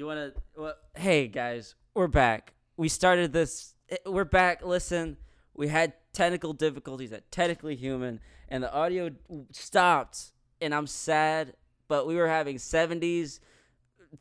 You want to? Well, hey guys, we're back. We started this. eh, We're back. Listen, we had technical difficulties that technically human, and the audio stopped, and I'm sad. But we were having 70s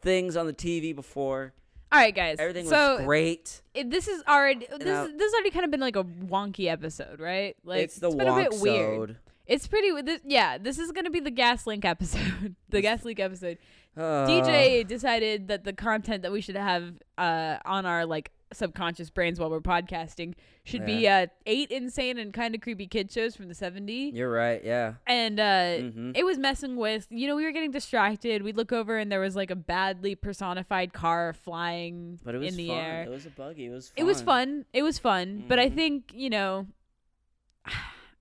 things on the TV before. All right, guys. Everything so was great. It, this is already this Now- is, this has already kind of been like a wonky episode, right? Like it's the been a bit weird. It's pretty. This, yeah, this is gonna be the gas link episode. the gas leak episode. Uh, DJ decided that the content that we should have uh, on our like subconscious brains while we're podcasting should be uh, eight insane and kind of creepy kid shows from the 70s. You're right. Yeah. And uh, Mhm. it was messing with, you know, we were getting distracted. We'd look over and there was like a badly personified car flying But it was in the fun. air. It was a buggy. It was fun. It was fun. It was fun. But I Mhm. think, you know,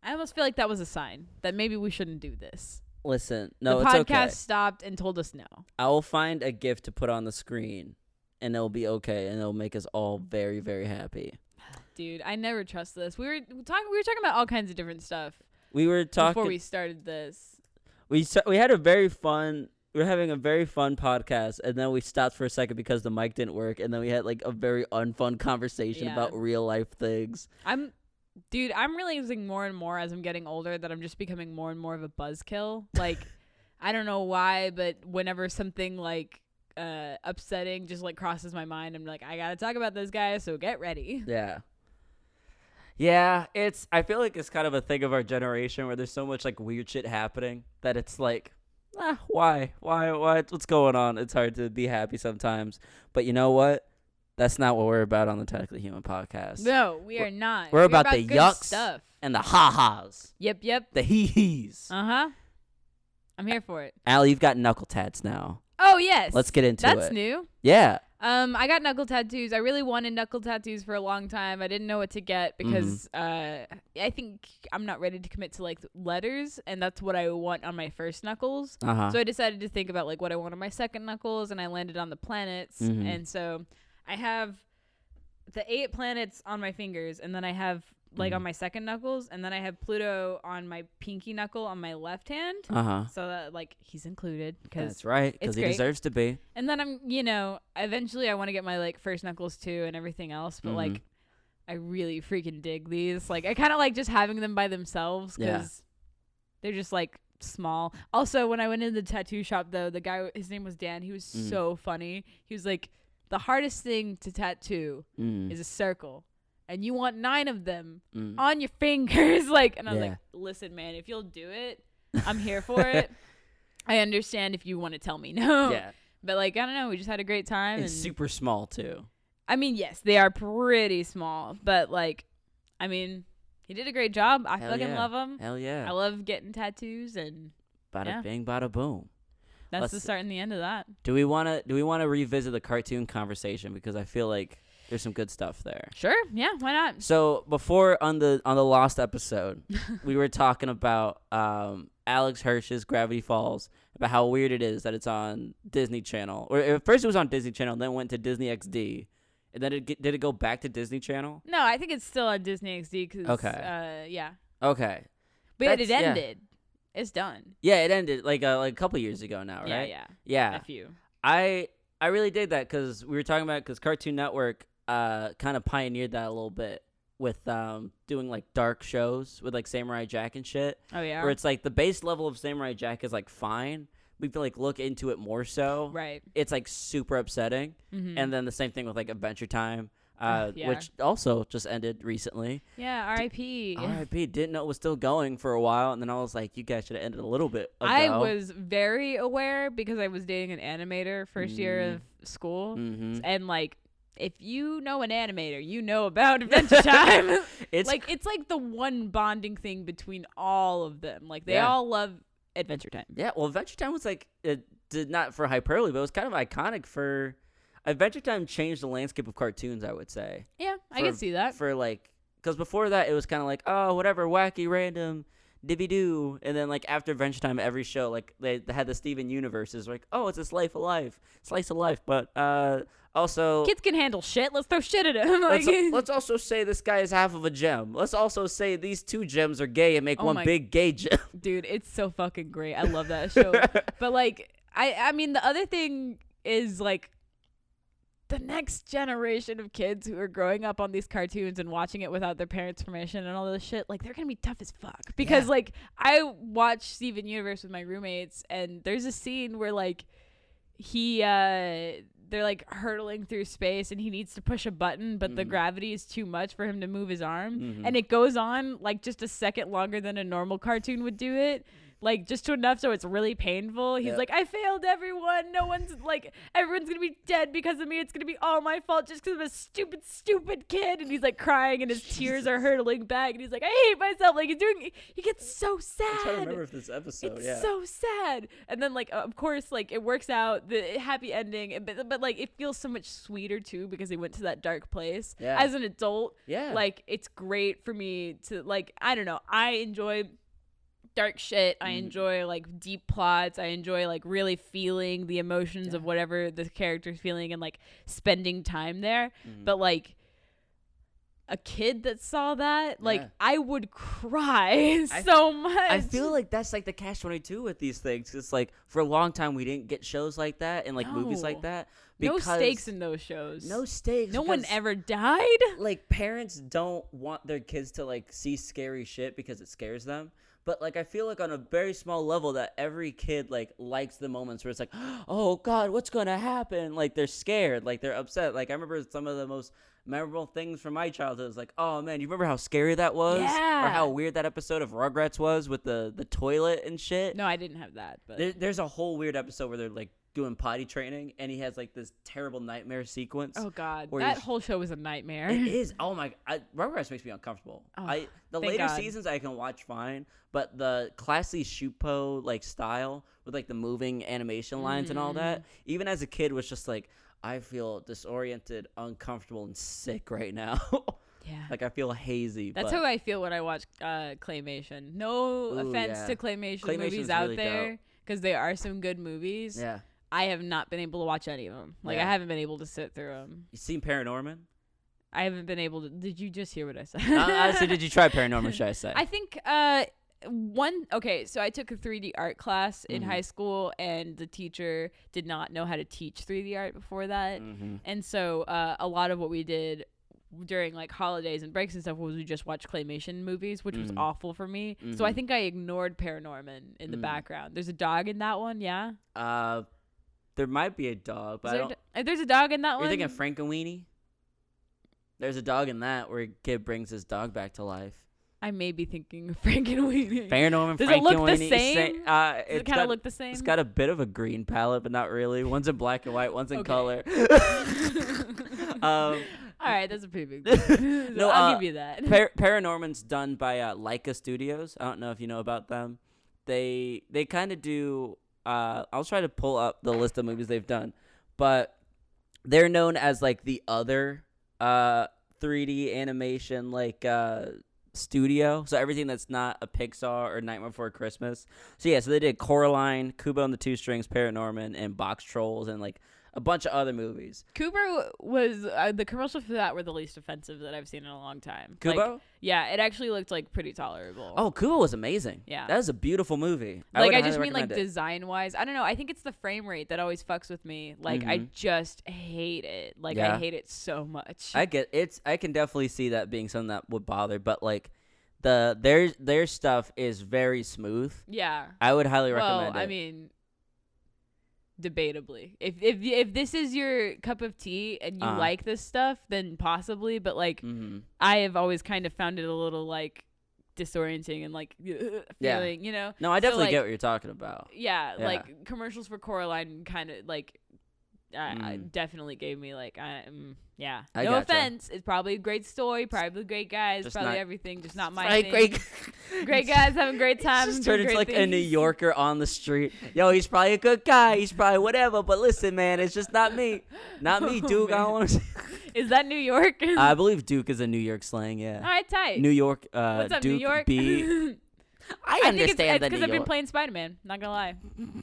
I almost feel like that was a sign that maybe we shouldn't do this. Listen, no, the podcast okay. stopped and told us no. I will find a gift to put on the screen, and it'll be okay, and it'll make us all very, very happy. Dude, I never trust this. We were talking we were talking about all kinds of different stuff We were talking. before we started this. we we had a very fun. We were having a very fun podcast, and then we stopped for a second because the mic didn't work, and then we had like a very unfun conversation Yeah. about real life things. I'm dude, I'm realizing more and more as I'm getting older that I'm just becoming more and more of a buzzkill. Like I don't know why, but whenever something like uh upsetting just like crosses my mind, I'm like I got to talk about this guy, so get ready. Yeah. Yeah, it's. I feel like it's kind of a thing of our generation where there's so much like weird shit happening that it's like, ah, why, why, what, what's going on? It's hard to be happy sometimes. But you know what? That's not what we're about on the Technically Human podcast. No, we are not. we're about the yucks. stuff. And the ha ha's, Yep, yep. the hee hees. Uh huh. I'm here for it. Allie, you've got knuckle tats now. Oh yes. Let's get into it. That's new. Yeah. Um, I got knuckle tattoos. I really wanted knuckle tattoos for a long time. I didn't know what to get Mm-hmm. because uh, I think I'm not ready to commit to like letters, and that's what I want on my first knuckles. Uh huh. So I decided to think about like what I want on my second knuckles, and I landed on the planets. Mhm. And so I have the eight planets on my fingers, and then I have like Mhm. on my second knuckles, and then I have Pluto on my pinky knuckle on my left hand. Uh huh. So that like he's included because That's right, because he great. deserves to be. and then I'm, you know, eventually I want to get my like first knuckles too and everything else, but Mhm. like I really freaking dig these. Like I kind of like just having them by themselves cuz Yeah. they're just like small. Also, when I went into the tattoo shop though, the guy his name was Dan. He was Mhm. so funny. He was like the hardest thing to tattoo Mm. is a circle. And you want 9 of them Mm. on your fingers like and I was Yeah. like, "Listen, man, if you'll do it, I'm here for it." I understand if you want to tell me no. yeah. But like I don't know, we just had a great time. It's and super small too. I mean, yes, they are pretty small, but like, I mean, he did a great job. I Hell fucking yeah. love him. Hell yeah. I love getting tattoos, and Bada yeah. bing, bada boom. That's Let's- the start and the end of that. Do we want to? Do we want to revisit the cartoon conversation because I feel like there's some good stuff there. Sure, yeah, why not? So before on the on the lost episode, we were talking about um, Alex Hirsch's Gravity Falls about how weird it is that it's on Disney Channel. Or at first it was on Disney Channel, then went to Disney XD, and then it get, did it go back to Disney Channel? No, I think it's still on Disney XD because, Okay. uh, yeah, Okay, but it ended. yeah. It's done. yeah, it ended like uh, like a couple years ago now, right? yeah. yeah. F you. I I really did that because we were talking about because Cartoon Network uh kind of pioneered that a little bit with um doing like dark shows with like Samurai Jack and shit, Oh yeah. where it's like the base level of Samurai Jack is like fine. We feel like look into it more so. right. It's like super upsetting, Mm-hmm. and then the same thing with like Adventure Time, uh, yeah. which also just ended recently. yeah, R.I.P. R.I.P. Didn't know it was still going for a while, and then I was like, you guys should have ended a little bit ago. I was very aware because I was dating an animator first year Mm. of school. hmm and like if you know an animator you know about adventure time It's like it's like the one bonding thing between all of them like they Yeah. all love adventure time Yeah, well, Adventure Time was like it did not for hyperbole, but it was kind of iconic for Adventure Time changed the landscape of cartoons. I would say yeah i For- can see that for like because before that it was kind of like oh whatever wacky random dibby doo, and then like after Adventure Time, every show like they, they had the Steven universes like oh it's a slice of life, slice of life, but uh also. kids can handle shit let's throw shit at him. like Let's, let's also say this guy is half of a gem. Let's also say these two gems are gay and make Oh one my- big gay gem. dude it's so fucking great i love that show but like i i mean the other thing is like the next generation of kids who are growing up on these cartoons and watching it without their parents' permission and all this shit, like they're gonna be tough as fuck. Because Yeah. like I watch Steven Universe with my roommates, and there's a scene where like he uh they're like hurtling through space and he needs to push a button but the Mhm. gravity is too much for him to move his arm Mhm. and it goes on like just a second longer than a normal cartoon would do it like just to enough so it's really painful he's like i failed everyone no one's like everyone's gonna be dead because of me it's gonna be all my fault just because i'm a stupid stupid kid and he's like crying and his tears are hurtling back and he's like i hate myself like he's doing he gets so sad I'm trying to remember if this episode. it's yeah. so sad. And then like uh, of course like it works out the happy ending, and- but but like it feels so much sweeter too because they went to that dark place. Yeah. As an adult, yeah. like it's great for me to like I don't know. I enjoy dark shit. I Mm. enjoy like deep plots. I enjoy like really feeling the emotions of whatever the character's feeling and like spending time there. Mhm. But like a kid that saw that, like Yeah. I would cry I- so much. I feel like that's like the catch twenty two with these things. It's like for a long time we didn't get shows like that and like movies like No. that. no stakes in those shows. no stakes. No one ever died. like parents don't want their kids to like see scary shit because it scares them. But like I feel like on a very small level that every kid like likes the moments where it's like, oh god, what's gonna happen? Like they're scared, like they're upset. Like I remember some of the most memorable things from my childhood was like, oh man, you remember how scary that was? Yeah. Or how weird that episode of Rugrats was with the the toilet and shit. No, I didn't have that. But There, there's a whole weird episode where they're like doing potty training and he has like this terrible nightmare sequence. oh god, that whole show was a nightmare. It is. Oh my! I, Rugrats makes me uncomfortable. Oh, I the later God. seasons I can watch fine, but the Klasky Csupo like style with like the moving animation lines and all that, Mm-hmm. even as a kid, was just like I feel disoriented, uncomfortable, and sick right now. yeah. like I feel hazy. That's but how I feel when I watch uh, claymation. No Ooh, offense yeah. to claymation Claymation's movies out really there, because there are some good movies. yeah. I have not been able to watch any of them. Like I haven't been able to sit through them. You seen Paranorman? I haven't been able to. Did you just hear what I said? uh, honestly, did you try Paranorman? Should I say? I think uh one okay, so I took a 3D art class in Mhm. high school and the teacher did not know how to teach 3D art before that. mm-hmm. And so uh, a lot of what we did during like holidays and breaks and stuff was we just watch claymation movies, which was Mhm. awful for me. So I Mhm. think I ignored Paranorman in the Mm. background. There's a dog in that one, yeah. Uh, there might be a dog, but there don't. a uh, there's a dog in that one. You're one. thinking Frankenweenie? There's a dog in that where a kid brings his dog back to life. I may be thinking Frankenweenie. Paranorman, Does it Frank look and the Weenie. same? uh, Does it kind of look the same? It's got a bit of a green palette, but not really. One's in black and white, one's in Okay. color. um, All right, that's a pretty big. No, I'll uh, give you that. Par- Paranorman's done by uh, Laika Studios. I don't know if you know about them. They they kind of do. Uh, I'll try to pull up the list of movies they've done, but they're known as like the other uh 3D animation like uh studio. So everything that's not a Pixar or Nightmare Before Christmas. So yeah, so they did Coraline, Kubo and the Two Strings, Paranorman, and Boxtrolls, and like a bunch of other movies. Cooper was uh, the commercials for that were the least offensive that I've seen in a long time. Like, Kubo? yeah, it actually looked like pretty tolerable. oh, Kubo was amazing. Yeah. that was a beautiful movie. like would I just mean like design wise. I don't know. I think it's the frame rate that always fucks with me. Like I Mhm. just hate it. Like Yeah. I hate it so much. I get it's I can definitely see that being something that would bother, but like the their their stuff is very smooth. yeah. I would highly Well, recommend it. I mean, debatably. If if if this is your cup of tea and you Uh-huh. like this stuff, then possibly. But like, hmm I have always kind of found it a little like disorienting and like feeling. Yeah. You know. No, I So, definitely like, get what you're talking about. Yeah, Yeah. like commercials for Coraline kind of like. I, I Mm. definitely gave me like mm, yeah I no gotcha. offense it's probably a great story probably great guys Just probably not- everything just not my thing. great, great guys having a great time Just turned into like a New. Yorker on the street. Yo, he's probably a good guy. He's probably whatever. But listen, man, it's just not me. Not me, Oh, Duke. I don't want to. Is that New York? I believe Duke is a New York slang. Yeah. all right tight. New York. Uh, What's up, Duke New York? B. I I think it's understand because I've been playing Spider Man. Not gonna lie,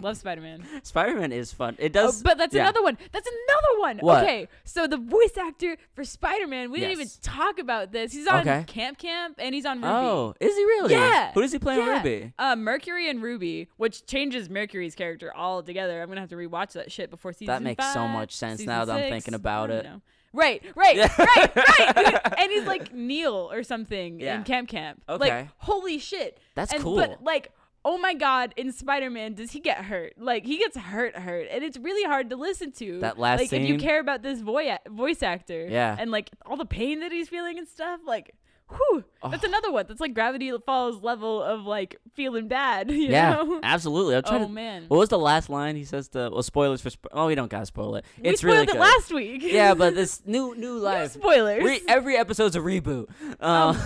love Spider Man. Spider Man is fun. It Oh, does, but that's yeah. another one. That's another one. What? Okay, so the voice actor for Spider Man, we didn't even talk about this. He's on Okay. Camp Camp and he's on RWBY. Oh, is he really? Yeah. Who does he play on Yeah. RWBY? Uh, Mercury and RWBY, which changes Mercury's character altogether. I'm gonna have to rewatch that shit before season. That makes so much sense now that I'm thinking about I it. know. Right, right, Yeah. right, right. and he's like Neil or something Yeah. in Camp Camp. Okay. Like holy shit. That's and, cool. But like, oh my god, in Spider Man, does he get hurt? Like he gets hurt, hurt, and it's really hard to listen to. That last like if you care about this voice voice actor, Yeah. and like all the pain that he's feeling and stuff, like. Whew, that's Oh. another one. That's like Gravity Falls level of like feeling bad. You yeah, know? absolutely. I'm trying Oh to. man. What was the last line he says to? Well, spoilers for. Sp- oh, we don't gotta spoil it. we It's spoiled really it good. last week. yeah, but this new new No life. spoilers. Re- every episode's a reboot. Um,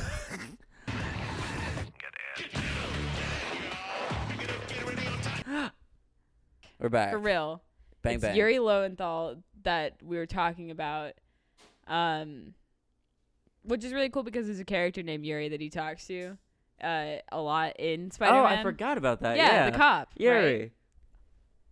We're back. For real. Bang it's bang. Yuri Lowenthal that we were talking about. Um which is really cool because there's a character named Yuri that he talks to uh a lot in Spider-Man. oh, I forgot about that. Yeah, Yeah, the cop. right? Yuri.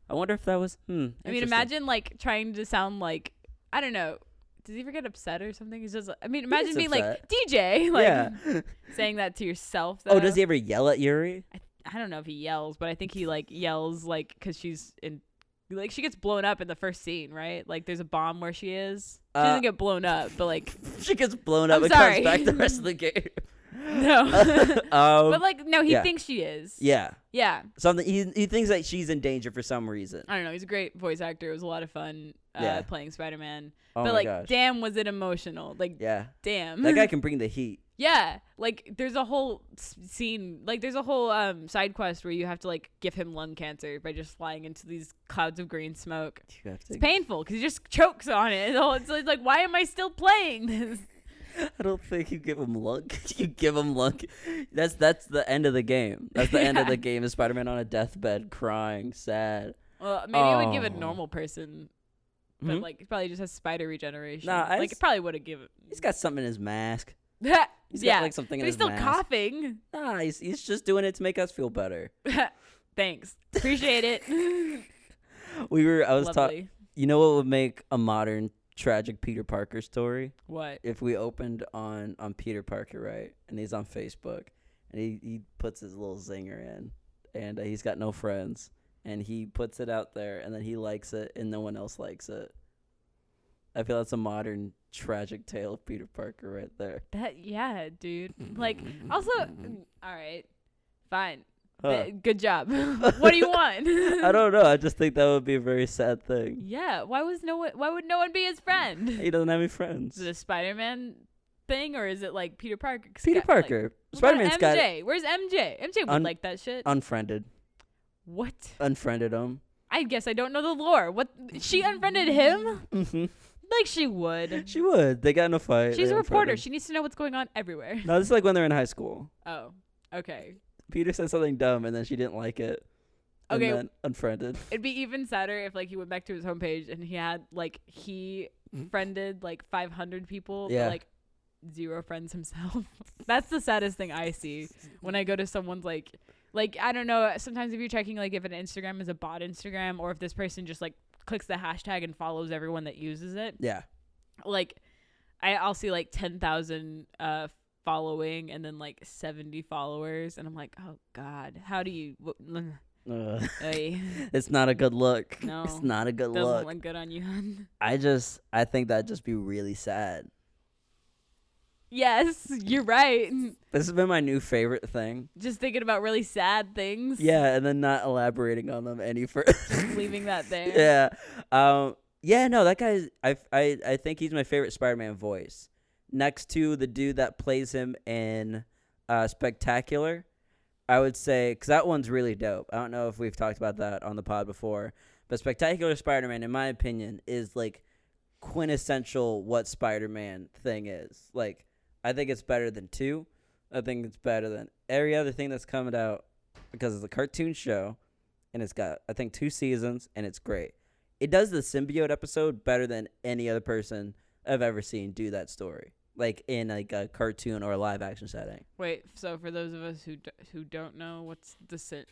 I wonder if that was. Hmm. I mean, imagine like trying to sound like I don't know. Does he ever get upset or something? He's just. I mean, imagine being like DJ, like yeah. saying that to yourself. Though. oh, does he ever yell at Yuri? I, I don't know if he yells, but I think he like yells like because she's in. Like she gets blown up in the first scene, right? Like there's a bomb where she is. She Uh, doesn't get blown up, but like she gets blown up I'm and sorry. comes back the rest of the game. no. um, but like no, he yeah. thinks she is. yeah. Yeah. Something he he thinks that she's in danger for some reason. I don't know. He's a great voice actor. It was a lot of fun uh, Yeah. playing Spider Man. Oh but like, gosh. damn, was it emotional? Like, Yeah. damn. That guy can bring the heat. Yeah. Like, there's a whole scene. Like, there's a whole um side quest where you have to like give him lung cancer by just flying into these clouds of green smoke. You have to- It's painful because he just chokes on it. It's like, like, why am I still playing this? I don't think you give him lung. you give him lung. That's that's the end of the game. That's the end of the game. Is Spider Man on a deathbed, crying, sad. Well, maybe it would give a Oh. normal person, but Mhm. like, he probably just has spider regeneration. Nah, I like, s- it probably would have given. He's got something in his mask. He's yeah, got like something but in he's his still mask. coughing. Nah, he's, he's just doing it to make us feel better. Thanks, appreciate it. We were. I was talking. You know what would make a modern tragic Peter Parker story? What? If we opened on on Peter Parker, right, and he's on Facebook, and he he puts his little zinger in, and uh, he's got no friends, and he puts it out there, and then he likes it, and no one else likes it. I feel that's a modern tragic tale of Peter Parker right there. That yeah, dude. Like also, mm, all right, fine. Huh. Uh, Good job. what do you want? I don't know. I just think that would be a very sad thing. Yeah. Why was no one? Why would no one be his friend? He doesn't have any Is friends. it a Spider-Man thing or is it like Peter Parker? Peter like, Parker. what Spider about Man's got MJ. Where's MJ? MJ would Un- like that shit. unfriended. what? Unfriended him. I guess I don't know the lore. What? She unfriended him? hmm Like she would. She would. They got in a fight. She's a reporter. She needs to know what's going on everywhere. No, this is like when they're in high school. Oh. Okay. Peter said something dumb and then she didn't like it. And Okay. then unfriended. It'd be even sadder if like he went back to his homepage and he had like he mm-hmm. friended like 500 people, Yeah. but like zero friends himself. That's the saddest thing I see when I go to someone's like like I don't know. Sometimes if you're checking like if an Instagram is a bot Instagram or if this person just like clicks the hashtag and follows everyone that uses it, Yeah. like I I'll see like 10,000 uh following and then like 70 followers and I'm like, "Oh god, how do you Ugh. It's not a good look. No. It's not a good doesn't look. look good on you. I just I think that'd just be really sad. Yes, you're right. This has been my new favorite thing. Just thinking about really sad things. Yeah, and then not elaborating on them any further. Leaving that there. yeah. Um yeah, no, that guy. I I I think he's my favorite Spider-Man voice. Next to the dude that plays him in uh Spectacular. I would say cuz that one's really dope. I don't know if we've talked about that on the pod before, but Spectacular Spider-Man in my opinion is like quintessential what Spider-Man thing is. Like I think it's better than 2. I think it's better than every other thing that's coming out because it's a cartoon show and it's got I think two seasons and it's great. It does the symbiote episode better than any other person I've ever seen do that story. like in like a cartoon or a live action setting. Wait, so for those of us who d- who don't know, what's the sit?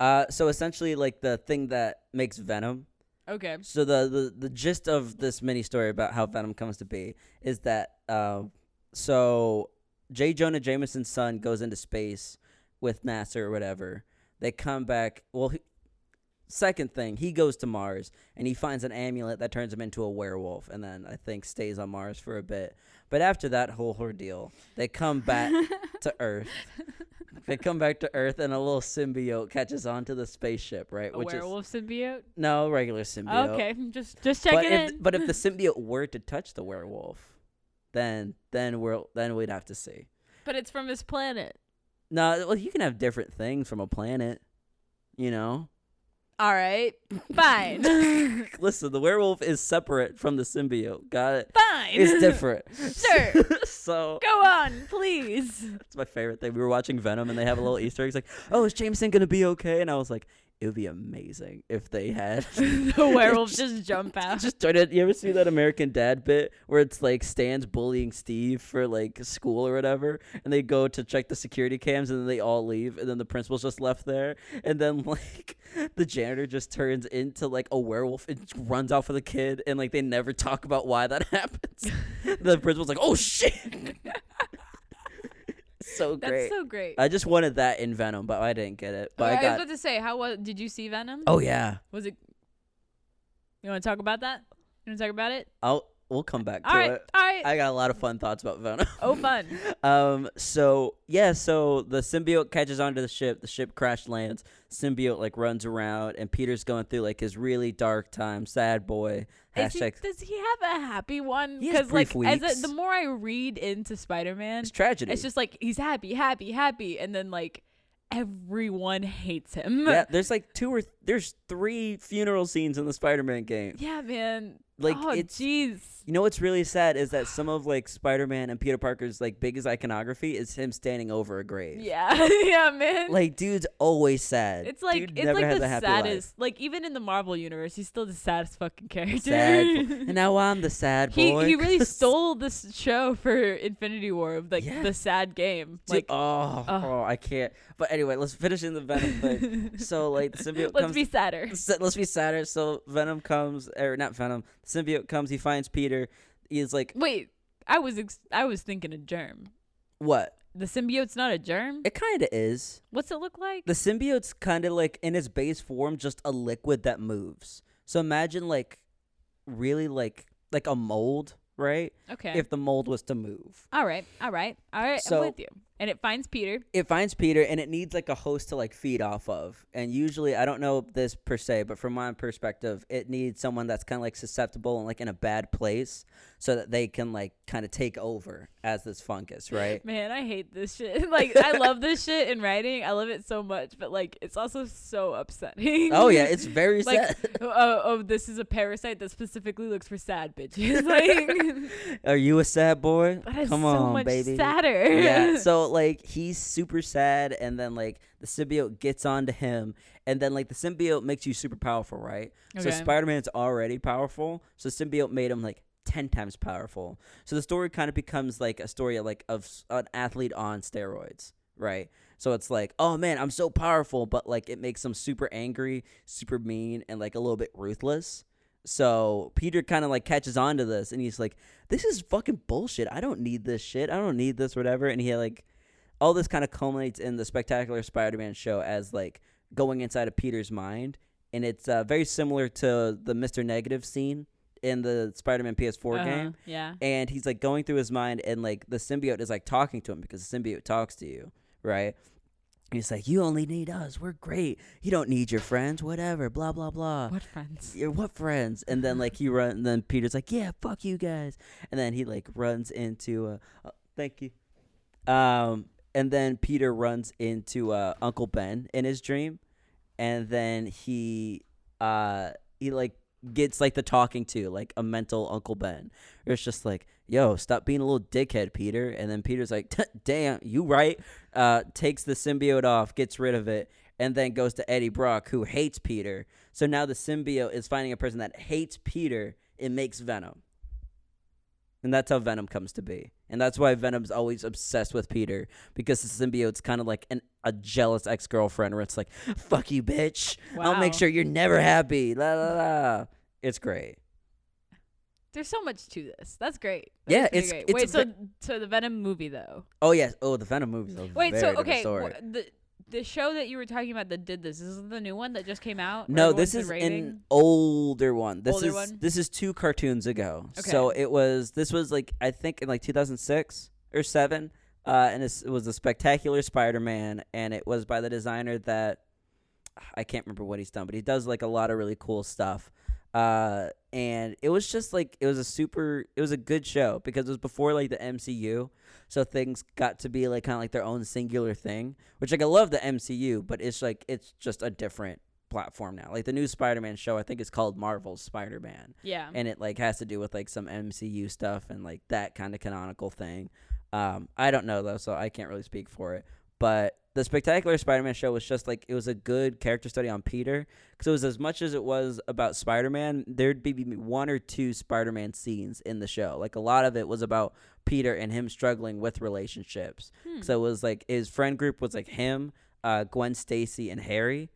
Uh, so essentially, like the thing that makes Venom. Okay. So the the the gist of this mini story about how Venom comes to be is that uh, so J. Jonah Jameson's son goes into space with NASA or whatever. They come back. Well, he, second thing, he goes to Mars and he finds an amulet that turns him into a werewolf, and then I think stays on Mars for a bit. But after that whole ordeal, they come back to Earth. They come back to Earth, and a little symbiote catches onto the spaceship, right? A Which werewolf symbiote. no regular symbiote. Okay, just just But checking if, in. but if the symbiote were to touch the werewolf, then then we're then we'd have to see. but it's from his planet. No, well, you can have different things from a planet. You know, All right, fine, listen, the werewolf is separate from the symbiote. Got it? fine. It's different. Sure. so Go on, please. that's my favorite thing. We were watching Venom, and they have a little Easter egg. It's like, oh, is Jameson gonna be okay? And I was like, it would be amazing if they had the werewolf just jump out. just started. You ever see that American Dad bit where it's like Stan's bullying Steve for like school or whatever, and they go to check the security cams, and then they all leave, and then the principal's just left there, and then like the janitor just turns into like a werewolf and runs out for the kid, and like they never talk about why that happens. the principal's like, "Oh shit!" So That's so great. I just wanted that in Venom, but I didn't get it. But Okay, I I got. was about to say, how was? Did you see Venom? oh yeah, Was it? You want to talk about that? You want to talk about it? I'll we'll come back to All right, it. all right. I got a lot of fun thoughts about Venom. oh, fun. um. So yeah. So the symbiote catches onto the ship. The ship crash lands. Symbiote like runs around, and Peter's going through like his really dark time. Sad boy. Is he, Hashtag. does he have a happy one? Has like, brief as weeks. a, the more I read into Spider-Man, It's tragedy. it's just like he's happy, happy, happy, and then like everyone hates him. yeah. There's like two or th- there's three funeral scenes in the Spider-Man game. Yeah, man. Like oh, it's. jeez. You know what's really sad is that some of like Spider-Man and Peter Parker's like biggest iconography is him standing over a grave. Yeah, yeah, man. Like dude's always sad. it's like Dude it's like the happy life. saddest. Like even in the Marvel universe, he's still the saddest fucking character. Sad. and now I'm the sad he boy. he really 'cause- stole this show for Infinity War of like Yeah. the sad game. Dude, Like oh, Ugh. oh, I can't. But anyway, let's finish in the Venom thing. so like the symbiote let's comes. be sadder. let's be sadder. So Venom comes, or not Venom. Symbiote comes. He finds Peter. He's like, Wait, I was ex- I was thinking a germ. what? The symbiote's not a germ. It kind of is. What's it look like? The symbiote's kind of like in its base form, just a liquid that moves. So imagine like, really like like a mold, right? okay. If the mold was to move. all right. All right. All right. So- I'm with you. And it finds Peter. it finds Peter and it needs like a host to like feed off of. And usually, I don't know this per se, but from my perspective, it needs someone that's kind of like susceptible and like in a bad place so that they can like kind of take over as this fungus, right? Man, I hate this shit. like I love this shit in writing. I love it so much, but like it's also so upsetting. oh yeah, it's very Like, sad. oh, oh, this is a parasite that specifically looks for sad bitches. like Are you a sad boy? Come so on, much baby. sadder. yeah. So like he's super sad, and then like the symbiote gets onto him, and then like the symbiote makes you super powerful, right? okay. So Okay. Spider Man's already powerful, so symbiote made him like ten times powerful. So the story kind of becomes like a story of, like of an athlete on steroids, right? So it's like, oh man, I'm so powerful, but like it makes him super angry, super mean, and like a little bit ruthless. So Peter kind of like catches on to this, and he's like, "This is fucking bullshit. I don't need this shit. I don't need this, whatever." And he like, all this kind of culminates in the Spectacular Spider-Man show as like going inside of Peter's mind, and it's uh, very similar to the Mister Negative scene in the Spider-Man PS4 Uh-huh, game. Yeah. And he's like going through his mind, and like the symbiote is like talking to him because the symbiote talks to you, right? He's like, "You only need us. We're great. You don't need your friends. Whatever. Blah blah blah." What friends? You're what friends? And then like he run. And then Peter's like, "Yeah, fuck you guys." And then he like runs into. Uh, uh, thank you. Um, and then Peter runs into uh, Uncle Ben in his dream, and then he uh he like gets like the talking to like a mental Uncle Ben. It's just like, "Yo, stop being a little dickhead, Peter." And then Peter's like, "Damn, you right." Uh, takes the symbiote off, gets rid of it, and then goes to Eddie Brock, who hates Peter. So now the symbiote is finding a person that hates Peter. It makes Venom. And that's how Venom comes to be. And that's why Venom's always obsessed with Peter because the symbiote's kind of like an, a jealous ex girlfriend where it's like, fuck you, bitch. I'll make sure you're never happy. La, la, la. It's great. There's so much to this. That's great. Yeah, it's- great. it's Wait. So, ve- so the Venom movie though. Oh, yes. Oh, the Venom movie. Wait. So okay, wh- the the show that you were talking about that did this, this is the new one that just came out. No, this is an older one. This Older is one? this is two cartoons ago. Okay. So it was this was like I think in like 2006 or 7 uh and it's, it was a spectacular Spider-Man and it was by the designer that I can't remember what he's done, but he does like a lot of really cool stuff. Uh and it was just like it was a super it was a good show because it was before like the MCU. So things got to be like kind of like their own singular thing, which like I love the MCU, but it's like it's just a different platform now. Like the new Spider-Man show, I think is called Marvel's Spider-Man, Yeah. and it like has to do with like some MCU stuff and like that kind of canonical thing. Um, I don't know though, so I can't really speak for it. But the Spectacular Spider-Man show was just like it was a good character study on Peter because it was as much as it was about Spider-Man. There'd be one or two Spider-Man scenes in the show. Like a lot of it was about Peter and him struggling with relationships. Hmm. So it was like his friend group was like him, uh, Gwen Stacy, and Harry,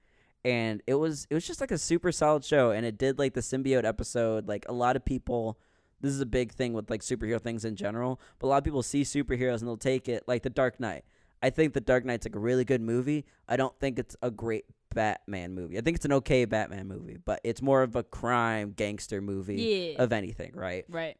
and it was it was just like a super solid show. And it did like the symbiote episode. Like a lot of people, this is a big thing with like superhero things in general. But a lot of people see superheroes and they'll take it like the Dark Knight. I think the Dark Knight's like a really good movie. I don't think it's a great Batman movie. I think it's an okay Batman movie, but it's more of a crime gangster movie Yeah. of anything, right? right.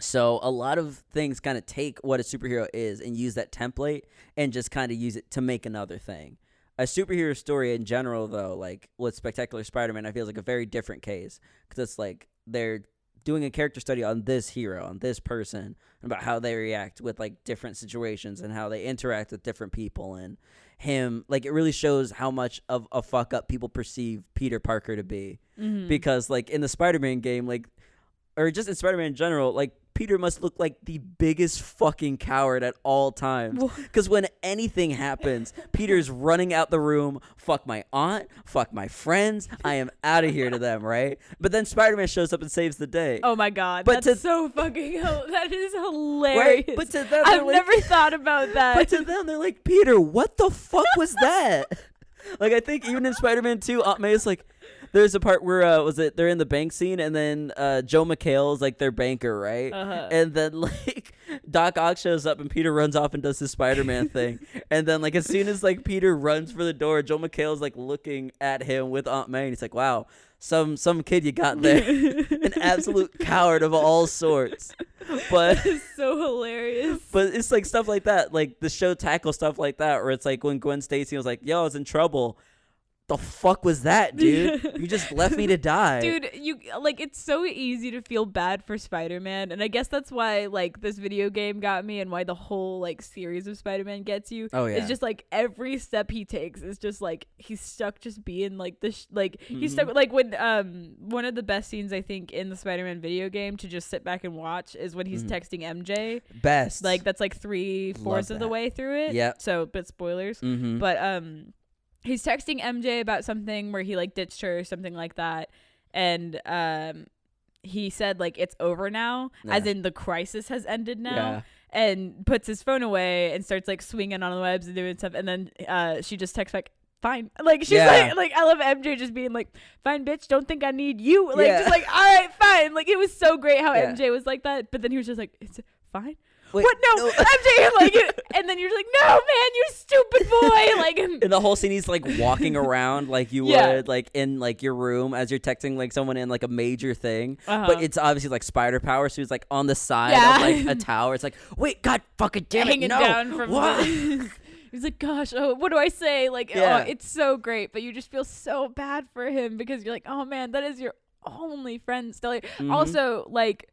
So a lot of things kind of take what a superhero is and use that template and just kind of use it to make another thing. A superhero story in general, though, like with Spectacular Spider-Man, I feel is like a very different case because it's like they're doing a character study on this hero, on this person, about how they react with like different situations and how they interact with different people and him. Like it really shows how much of a fuck up people perceive Peter Parker to be Mhm. because like in the Spider-Man game, like or just in Spider-Man in general, like Peter must look like the biggest fucking coward at all times. Because when anything happens, Peter's running out the room. Fuck my aunt. Fuck my friends. I am out of here to them, right? But then Spider-Man shows up and saves the day. Oh my god, But that's to- so fucking that is hilarious. right? But to them, I've like, never thought about that. But to them, they're like, Peter, what the fuck was that? like, I think even in Spider Man 2, Aunt May is like, there's a part where, uh, was it, they're in the bank scene, and then uh, Joel McHale is like their banker, right? Uh-huh. And then, like, Doc Ock shows up, and Peter runs off and does his Spider Man thing. And then, like, as soon as, like, Peter runs for the door, Joel McHale is, like, looking at him with Aunt May, and he's like, wow. Some some kid you got there, an absolute coward of all sorts, but it's so hilarious. but it's like stuff like that. Like the show tackles stuff like that, where it's like when Gwen Stacy was like, "Yo, I was in trouble." The fuck was that, dude? you just left me to die, Dude, you like it's so easy to feel bad for Spider-Man, and I guess that's why like this video game got me, and why the whole like series of Spider-Man gets you. Oh, yeah. it's just like every step he takes is just like he's stuck just being like this. like he's Mm-hmm. stuck like when um one of the best scenes I think in the Spider-Man video game to just sit back and watch is when he's Mhm. texting MJ. Best. Like that's like three fourths of the way through it. Yeah. So, but spoilers. mm-hmm. But um, he's texting MJ about something where he like ditched her or something like that, and um, he said like it's over now, as in the crisis has ended now. yeah, And puts his phone away and starts like swinging on the webs and doing stuff. And then uh, she just texts back, "Fine." Like she's Yeah. like, like I love MJ just being like, "Fine, bitch. Don't think I need you." Like Yeah. just like, "All right, fine." Like it was so great how Yeah. MJ was like that. But then he was just like, "It's fine." Wait, what? No, no. MJ. Like, and then you're just like, "No, man, you stupid boy." Like, and- in the whole scene, he's like walking around like you Yeah. would, like in like your room as you're texting like someone in like a major thing. Uh-huh. But it's obviously like spider power, so he's like on the side Yeah. of like a tower. It's like, wait, God fucking damn it, hanging no! down from Wha- the. He's like, gosh, oh, what do I say? Like, Yeah. oh, it's so great, but you just feel so bad for him because you're like, oh man, that is your only friend still. Mhm. Also, like,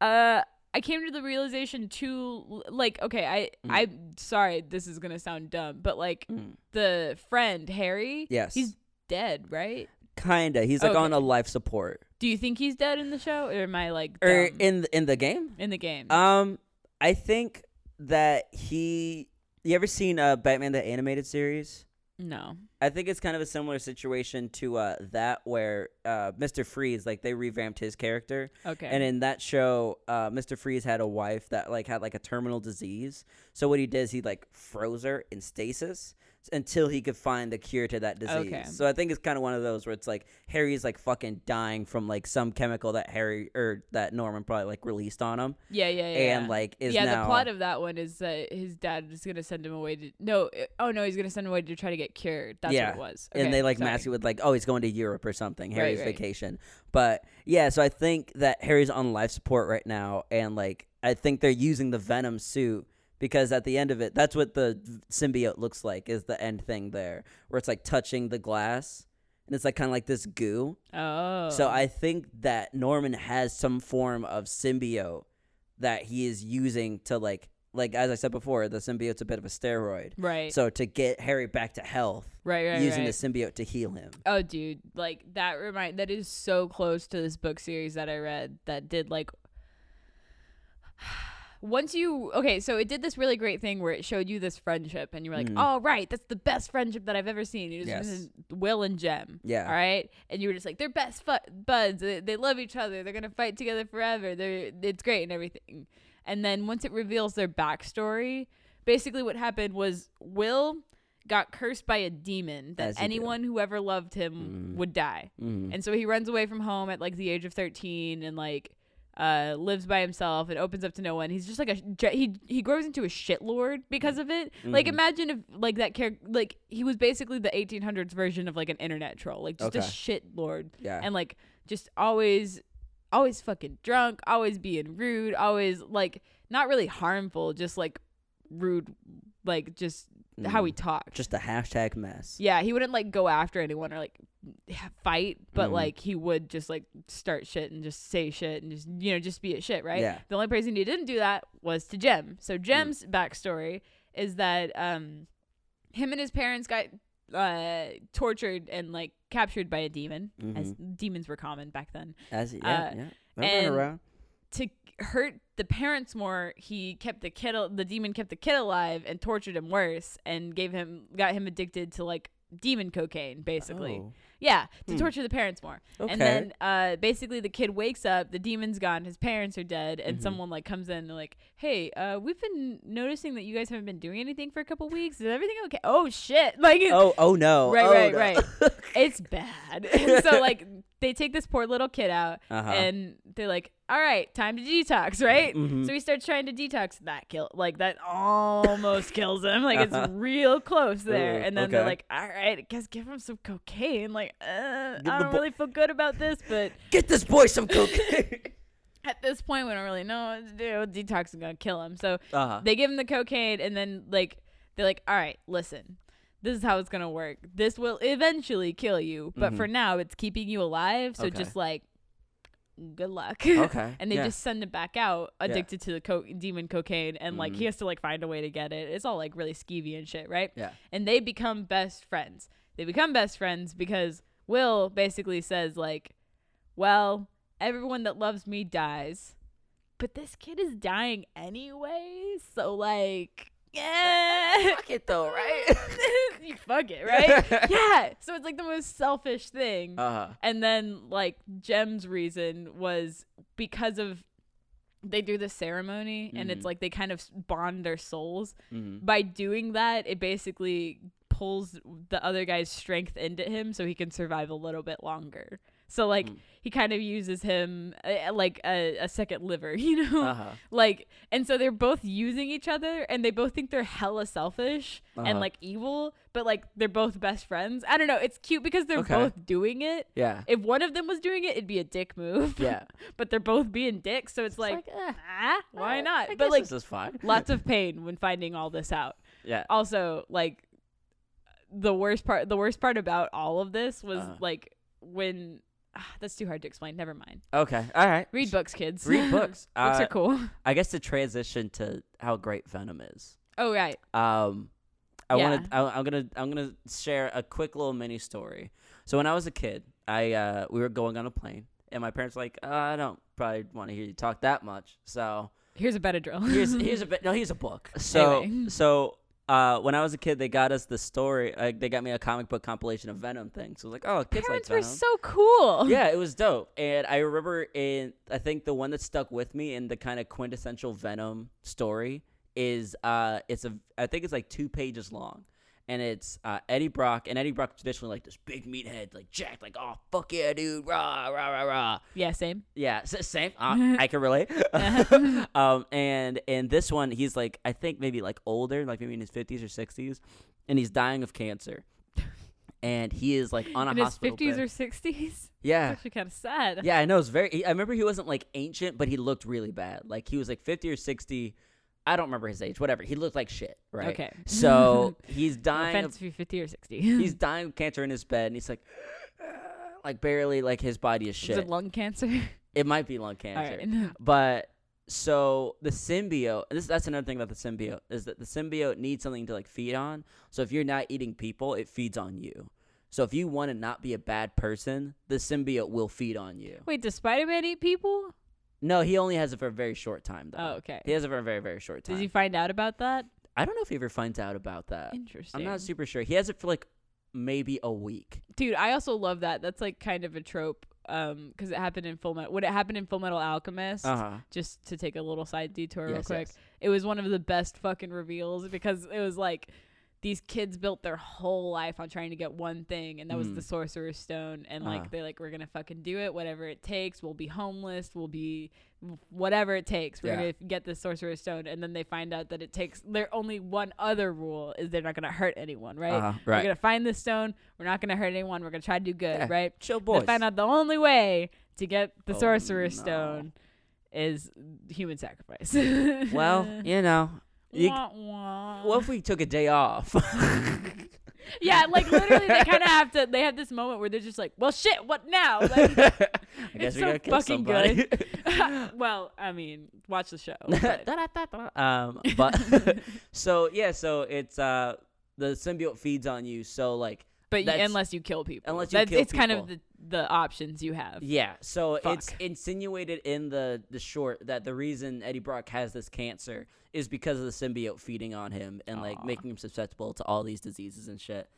uh, I came to the realization too, like, okay, I, Mm. I'm sorry, this is gonna sound dumb, but like, Mm. the friend Harry, Yes. he's dead, right? Kinda. He's like Okay. on a life support. Do you think he's dead in the show, or am I like Or in the, in the game? in the game? Um, I think that he. You ever seen uh Batman the animated series? No. I think it's kind of a similar situation to uh, that where uh, Mr. Freeze, like they revamped his character, Okay. and in that show, uh, Mr. Freeze had a wife that like had like a terminal disease. So what he did is he like froze her in stasis until he could find the cure to that disease. Okay. So I think it's kind of one of those where it's like Harry's like fucking dying from like some chemical that Harry or that Norman probably like released on him, yeah, yeah, yeah. and like is yeah, now the plot of that one is that his dad is gonna send him away to no, oh no, he's gonna send him away to try to get cured. That's Yeah. what it was. and they like sorry. mask it with like, oh, he's going to Europe or something, Harry's right. vacation. But yeah, so I think that Harry's on life support right now, and like I think they're using the Venom suit because at the end of it, that's what the symbiote looks like is the end thing there, where it's like touching the glass, and it's like kind of like this goo. Oh. So I think that Norman has some form of symbiote that he is using to like. Like as I said before, the symbiote's a bit of a steroid. right, So to get Harry back to health, right, right, using right. the symbiote to heal him. Oh, dude, like that remind that is so close to this book series that I read that did like. Once you okay, so it did this really great thing where it showed you this friendship, and you were like, Mhm. "Oh, right, that's the best friendship that I've ever seen." You just Yes. Will and Jem, Yeah. all right, and you were just like, "They're best fu- buds. They, they love each other. They're gonna fight together forever. They're it's great and everything." And then once it reveals their backstory, basically what happened was Will got cursed by a demon that As you do. anyone who ever loved him Mm. would die. Mm. And so he runs away from home at like the age of 13 and like uh lives by himself and opens up to no one. He's just like a he he grows into a shitlord because of it. Like Mhm. imagine if like that character like he was basically the 1800s version of like an internet troll, like just a shitlord Yeah. and like just always always fucking drunk, always being rude, always like not really harmful, just like rude like just how he Mm. talks. Just a hashtag mess. Yeah, he wouldn't like go after anyone or like fight, but Mhm. like he would just like start shit and just say shit and just you know just be a shit, right? Yeah. The only person he didn't do that was to Jem. So Mm. Jem's backstory is that um him and his parents got uh tortured and like captured by a demon as demons were common back then As yeah, uh, yeah. And- around. to hurt the parents more, he kept the kid, the demon kept the kid alive and tortured him worse and gave him, got him addicted to like demon cocaine, basically. Oh, Yeah, to Hmm. torture the parents more. okay. And then uh, basically the kid wakes up, the demon's gone, his parents are dead, and Mhm. someone like comes in and like, hey, uh, we've been noticing that you guys haven't been doing anything for a couple weeks. Is everything okay? Oh shit! Like, oh, oh no. Right, oh, right, no. right. it's bad. So like they take this poor little kid out uh-huh. and they're like, "All right, time to detox, right?" Mhm. So he starts trying to detox. That kill, like that, almost kills him. Like Uh-huh. it's real close there. Ooh, and then they're like, "All right, I guess give him some cocaine." Like, uh, I don't bo- really feel good about this, but Get this boy some cocaine. at this point, we don't really know what to do. Detox is gonna kill him. So uh-huh. they give him the cocaine, and then like they're like, "All right, listen." This is how it's gonna work. This will eventually kill you, but Mhm. for now, it's keeping you alive. So Okay. just like, good luck. okay. and they yeah. just send him back out Yeah. addicted to the co- demon cocaine and like Mhm. he has to like find a way to get it it's all like really skeevy and shit right Yeah. and they become best friends they become best friends because will basically says like well everyone that loves me dies but this kid is dying anyway so like yeah Fuck it though, right? you fuck it right yeah so it's like the most selfish thing Uh-huh. and then like Jem's reason was because of they do the ceremony and it's Mhm. like they kind of bond their souls. Mhm. By doing that, it basically pulls the other guy's strength into him so he can survive a little bit longer. So like Mm. he kind of uses him uh, like a, a second liver, you know? Uh-huh. like and so they're both using each other and they both think they're hella selfish Uh-huh. and like evil, but like they're both best friends. I don't know, it's cute because they're Okay. both doing it. Yeah. If one of them was doing it, it'd be a dick move. Yeah. but they're both being dicks, so it's, like, like, eh, ah, why uh, not? I but like this is fine. lots of pain when finding all this out. Yeah. Also, like the worst part the worst part about all of this was Uh-huh. like when ah, that's too hard to explain. Never mind. Okay. All right. Read books, kids. Read books. books Uh, are cool. I guess to transition to how great Venom is. Oh right. Um, I Yeah. want to. I'm gonna. I'm gonna share a quick little mini story. So when I was a kid, I uh, we were going on a plane, and my parents were like, uh, I don't probably want to hear you talk that much. So Here's a Benadryl. here's here's a. No, here's a book. So Anyway. so uh, when I was a kid, they got us the story. Like, they got me a comic book compilation of Venom things. So I was like, oh, kids Parents like were so cool. yeah, it was dope. And I remember in I think the one that stuck with me in the kind of quintessential Venom story is uh it's a I think it's like two pages long. And it's uh, Eddie Brock, and Eddie Brock traditionally like this big meathead, like jacked, like oh fuck yeah, dude, rah rah rah rah. Yeah, same. Yeah, s- same. Uh, I can relate. um, and and this one, he's like I think maybe like older, like maybe in his fifties or sixties, and he's dying of cancer. And he is like on a In his fifties bed. or sixties. yeah, Actually, kind of sad. yeah, I know. It's very. I remember he wasn't like ancient, but he looked really bad. Like he was like fifty or sixty. I don't remember his age. Whatever. He looked like shit. Right. Okay. So he's dying. offense Of, fifty or sixty. he's dying of cancer in his bed, and he's like, like barely like his body is Is shit. it lung cancer? it might be lung cancer. right. But so the symbiote. This that's another thing about the symbiote is that the symbiote needs something to like feed on. So if you're not eating people, it feeds on you. So if you want to not be a bad person, the symbiote will feed on you. Wait, does Spider-Man eat people? No, he only has it for a very short time though. Oh, okay. He has it for a very, very short time. Does he find out about that? I don't know if he ever finds out about that. Interesting. I'm not super sure. He has it for like maybe a week. Dude, I also love that. That's like kind of a trope. Um, because it happened in Full Metal. Would it happen in Full Metal Alchemist? Uh huh. Just to take a little side detour real quick. yes. It was one of the best fucking reveals because it was like these kids built their whole life on trying to get one thing, and that was Mm. the Sorcerer's Stone. And like Uh-huh. they like we're gonna fucking do it, whatever it takes. We'll be homeless. We'll be whatever it takes. We're Yeah. gonna get the Sorcerer's Stone, and then they find out that it takes. Their only one other rule is they're not gonna hurt anyone, right? Uh-huh. We're gonna find this stone. We're not gonna hurt anyone. We're gonna try to do good, Yeah, right? Chill boys They find out the only way to get the Oh, Sorcerer's no. Stone is human sacrifice. Well, you know. You, what if we took a day off? yeah, like literally, they kind of have to. They have this moment where they're just like, "Well, shit, what now?" Like, I guess It's we so gotta kill fucking somebody. well, I mean, watch the show. but- um, but so yeah, so it's uh the symbiote feeds on you. So like But y- unless you kill people, unless you That's, kill it's kind of the the options you have. yeah, so it's insinuated in the the short that the reason Eddie Brock has this cancer is because of the symbiote feeding on him and like making him susceptible to all these diseases and shit.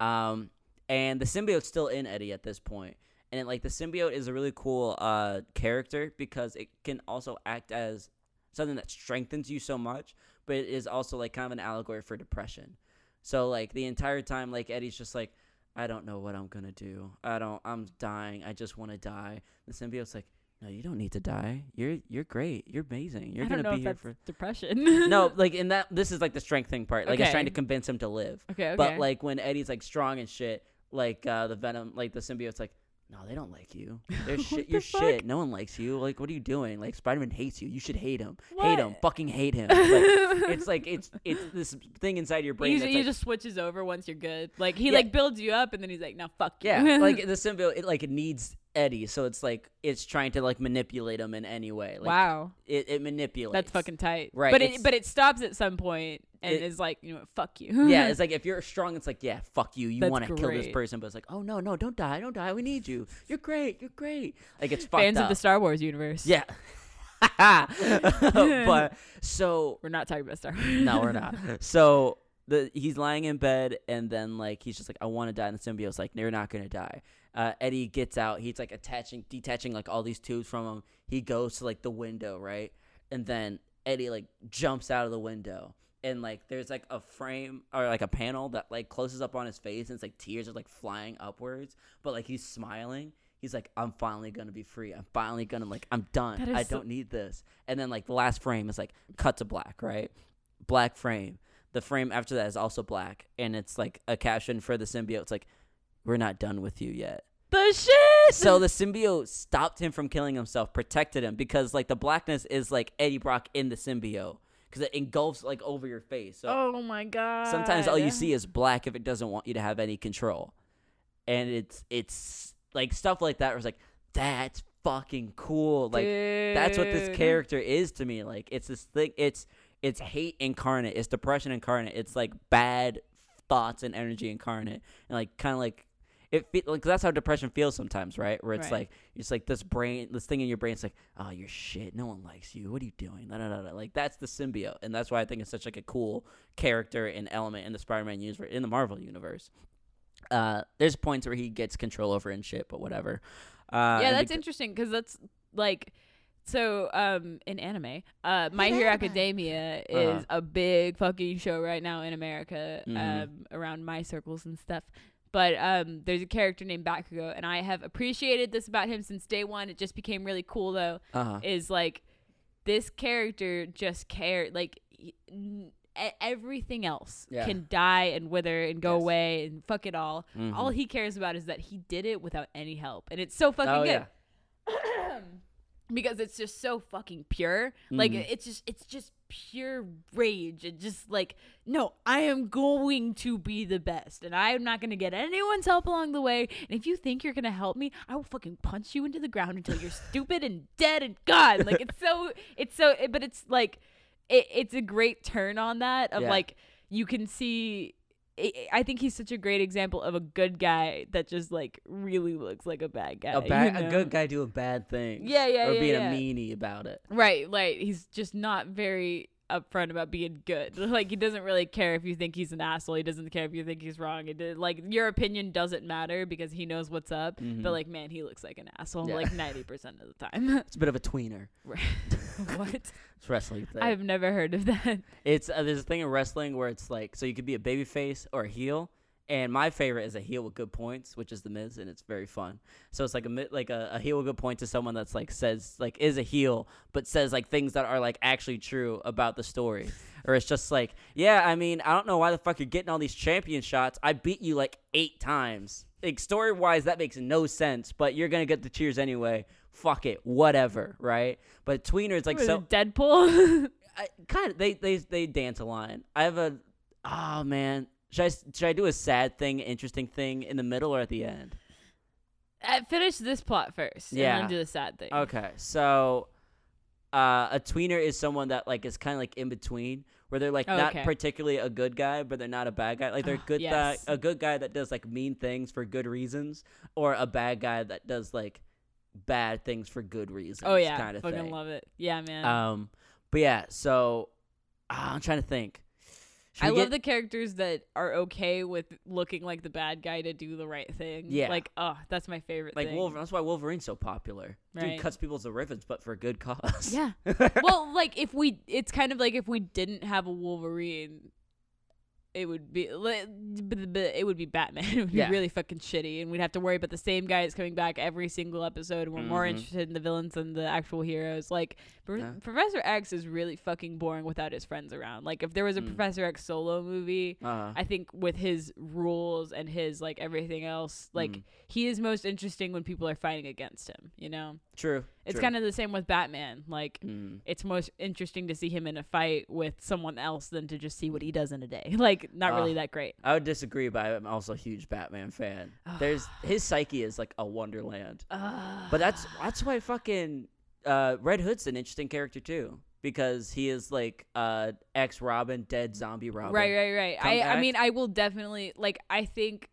Um, and the symbiote's still in Eddie at this point. And like the symbiote is a really cool uh character because it can also act as something that strengthens you so much, but it is also like kind of an allegory for depression. So like the entire time, like Eddie's just like, I don't know what I'm gonna do. I don't. I'm dying. I just want to die. The symbiote's like, No, you don't need to die. You're you're great. You're amazing. You're I gonna be here for. depression. No, like in that. This is like the strengthening part. Like it's trying to convince him to live. okay, okay. But like when Eddie's like strong and shit, like uh the venom, like the symbiote's like, no, they don't like you. They're shit. You're fuck? shit. No one likes you. Like, what are you doing? Like, Spider Man hates you. You should hate him. Hate him. Fucking hate him. Like, it's like it's it's this thing inside your brain. he, he like, just switches over once you're good. Like he Yeah. like builds you up and then he's like, "No, fuck you." yeah, like the symbiote. It like it needs Eddie, so it's like it's trying to like manipulate him in any way. Like, wow, It, it manipulates. that's fucking tight. Right, But it but it stops at some point and It- is like, you know, fuck you. yeah, it's like if you're strong, it's like yeah, fuck you. You want to kill this person, but it's like oh no, no, don't die, don't die. We need you. You're great. You're great. Like it's fucked fans up. of the Star Wars universe. Yeah. but so we're not talking about Star Wars. no, we're not. So the he's lying in bed and then like he's just like I want to die and the symbiote's like you're not to die. Uh, Eddie gets out. He's like attaching detaching like all these tubes from him. He goes to like the window, right? And then Eddie like jumps out of the window. And like there's like a frame or like a panel that like closes up on his face and it's like tears are like flying upwards, but like he's smiling. He's like, I'm finally gonna be free. I'm finally gonna like I'm done. I so- don't need this. And then like the last frame is like cut to black, right? Black frame. The frame after that is also black, and it's like a caption for the symbiote. It's like, "We're not done with you yet." the shit. So the symbiote stopped him from killing himself, protected him because like the blackness is like Eddie Brock in the symbiote because it engulfs like over your face. So oh my god. sometimes all you see is black if it doesn't want you to have any control, and it's it's like stuff like that. Was like that's fucking cool. Like that's what this character is to me. Like it's this thing. It's it's hate incarnate. It's depression incarnate. It's like bad thoughts and energy incarnate, and like kind of like it fe- like that's how depression feels sometimes, right? Where it's Right. like it's like this brain, this thing in your brain. It's like, oh, you're shit. No one likes you. What are you doing? No, no, no, no. Like that's the symbiote, and that's why I think it's such like a cool character and element in the Spider-Man universe, in the Marvel universe. Uh, there's points where he gets control over and shit, but whatever. Uh, yeah, that's beca- interesting because that's like so um in anime uh my hero academia Uh-huh. is a big fucking show right now in america Mhm. um around my circles and stuff but um there's a character named bakugo and i have appreciated this about him since day one it just became really cool though uh-huh. is like this character just care like he- n- everything else Yeah. can die and wither and go Yes. away and fuck it all Mhm. all he cares about is that he did it without any help and it's so fucking oh good yeah. because it's just so fucking pure. Like Mhm. it's just it's just pure rage and just like no, I am going to be the best and I am not going to get anyone's help along the way. And if you think you're going to help me, I will fucking punch you into the ground until you're stupid and dead and gone. Like it's so it's so but it's like it, it's a great turn on that of Yeah. like you can see I- I think he's such a great example of a good guy that just like really looks like a bad guy. a bad, you a good guy doing bad things. Yeah, yeah, or yeah, being yeah. a meanie about it. Right, like He's just not very upfront about being good. Like he doesn't really care if you think he's an asshole. He doesn't care if you think he's wrong. It did, like your opinion doesn't matter because he knows what's up. Mhm. But like, man, he looks like an asshole Yeah. like ninety percent of the time. It's a bit of a tweener. what? It's wrestling thing. I've never heard of that. It's uh, there's a thing in wrestling where it's like so you could be a baby face or a heel, and my favorite is a heel with good points, which is the Miz, and it's very fun. So it's like a like a, a heel with good points to someone that's like says like is a heel, but says like things that are like actually true about the story, or it's just like yeah, I mean I don't know why the fuck you're getting all these champion shots. I beat you like eight times. Like story wise, that makes no sense, but you're gonna get the cheers anyway. Fuck it, whatever, right? But tweener is like so. Deadpool. I kind of they they they dance a line. I have a oh man. Should I should I do a sad thing, interesting thing in the middle or at the end? uh, finish this plot first. Yeah. And then do the sad thing. Okay, so uh, a tweener is someone that like is kind of like in between, where they're like Oh, not okay. particularly a good guy, but they're not a bad guy. Like they're Oh, good yes. a good guy that does like mean things for good reasons, or a bad guy that does like bad things for good reasons. Oh yeah. kind of fucking thing. love it. Yeah, man. Um, but yeah, so ah, I'm trying to think. Should I love get- the characters that are okay with looking like the bad guy to do the right thing. Yeah. Like, oh, that's my favorite like thing. Wolverine. That's why Wolverine's so popular. Dude cuts people's ribbons, but for a good cause. Yeah. well, like if we, it's kind of like if we didn't have a Wolverine, it would be, li- b- b- it would be Batman. It would be Yeah. really fucking shitty, and we'd have to worry about the same guys coming back every single episode. And we're more Mhm. interested in the villains than the actual heroes. Like Yeah. Professor X is really fucking boring without his friends around. Like if there was a Mm. Professor X solo movie. uh, I think with his rules and his like everything else, like Mm. he is most interesting when people are fighting against him. You know, true. It's true. kind of the same with Batman. Like Mm. it's most interesting to see him in a fight with someone else than to just see what he does in a day. Like not really Ah. that great. I would disagree, but I'm also a huge Batman fan. There's his psyche is like a wonderland, but that's that's why fucking uh, Red Hood's an interesting character too because he is like uh, ex Robin, dead zombie Robin. right, right, right. I I mean, I will definitely like. I think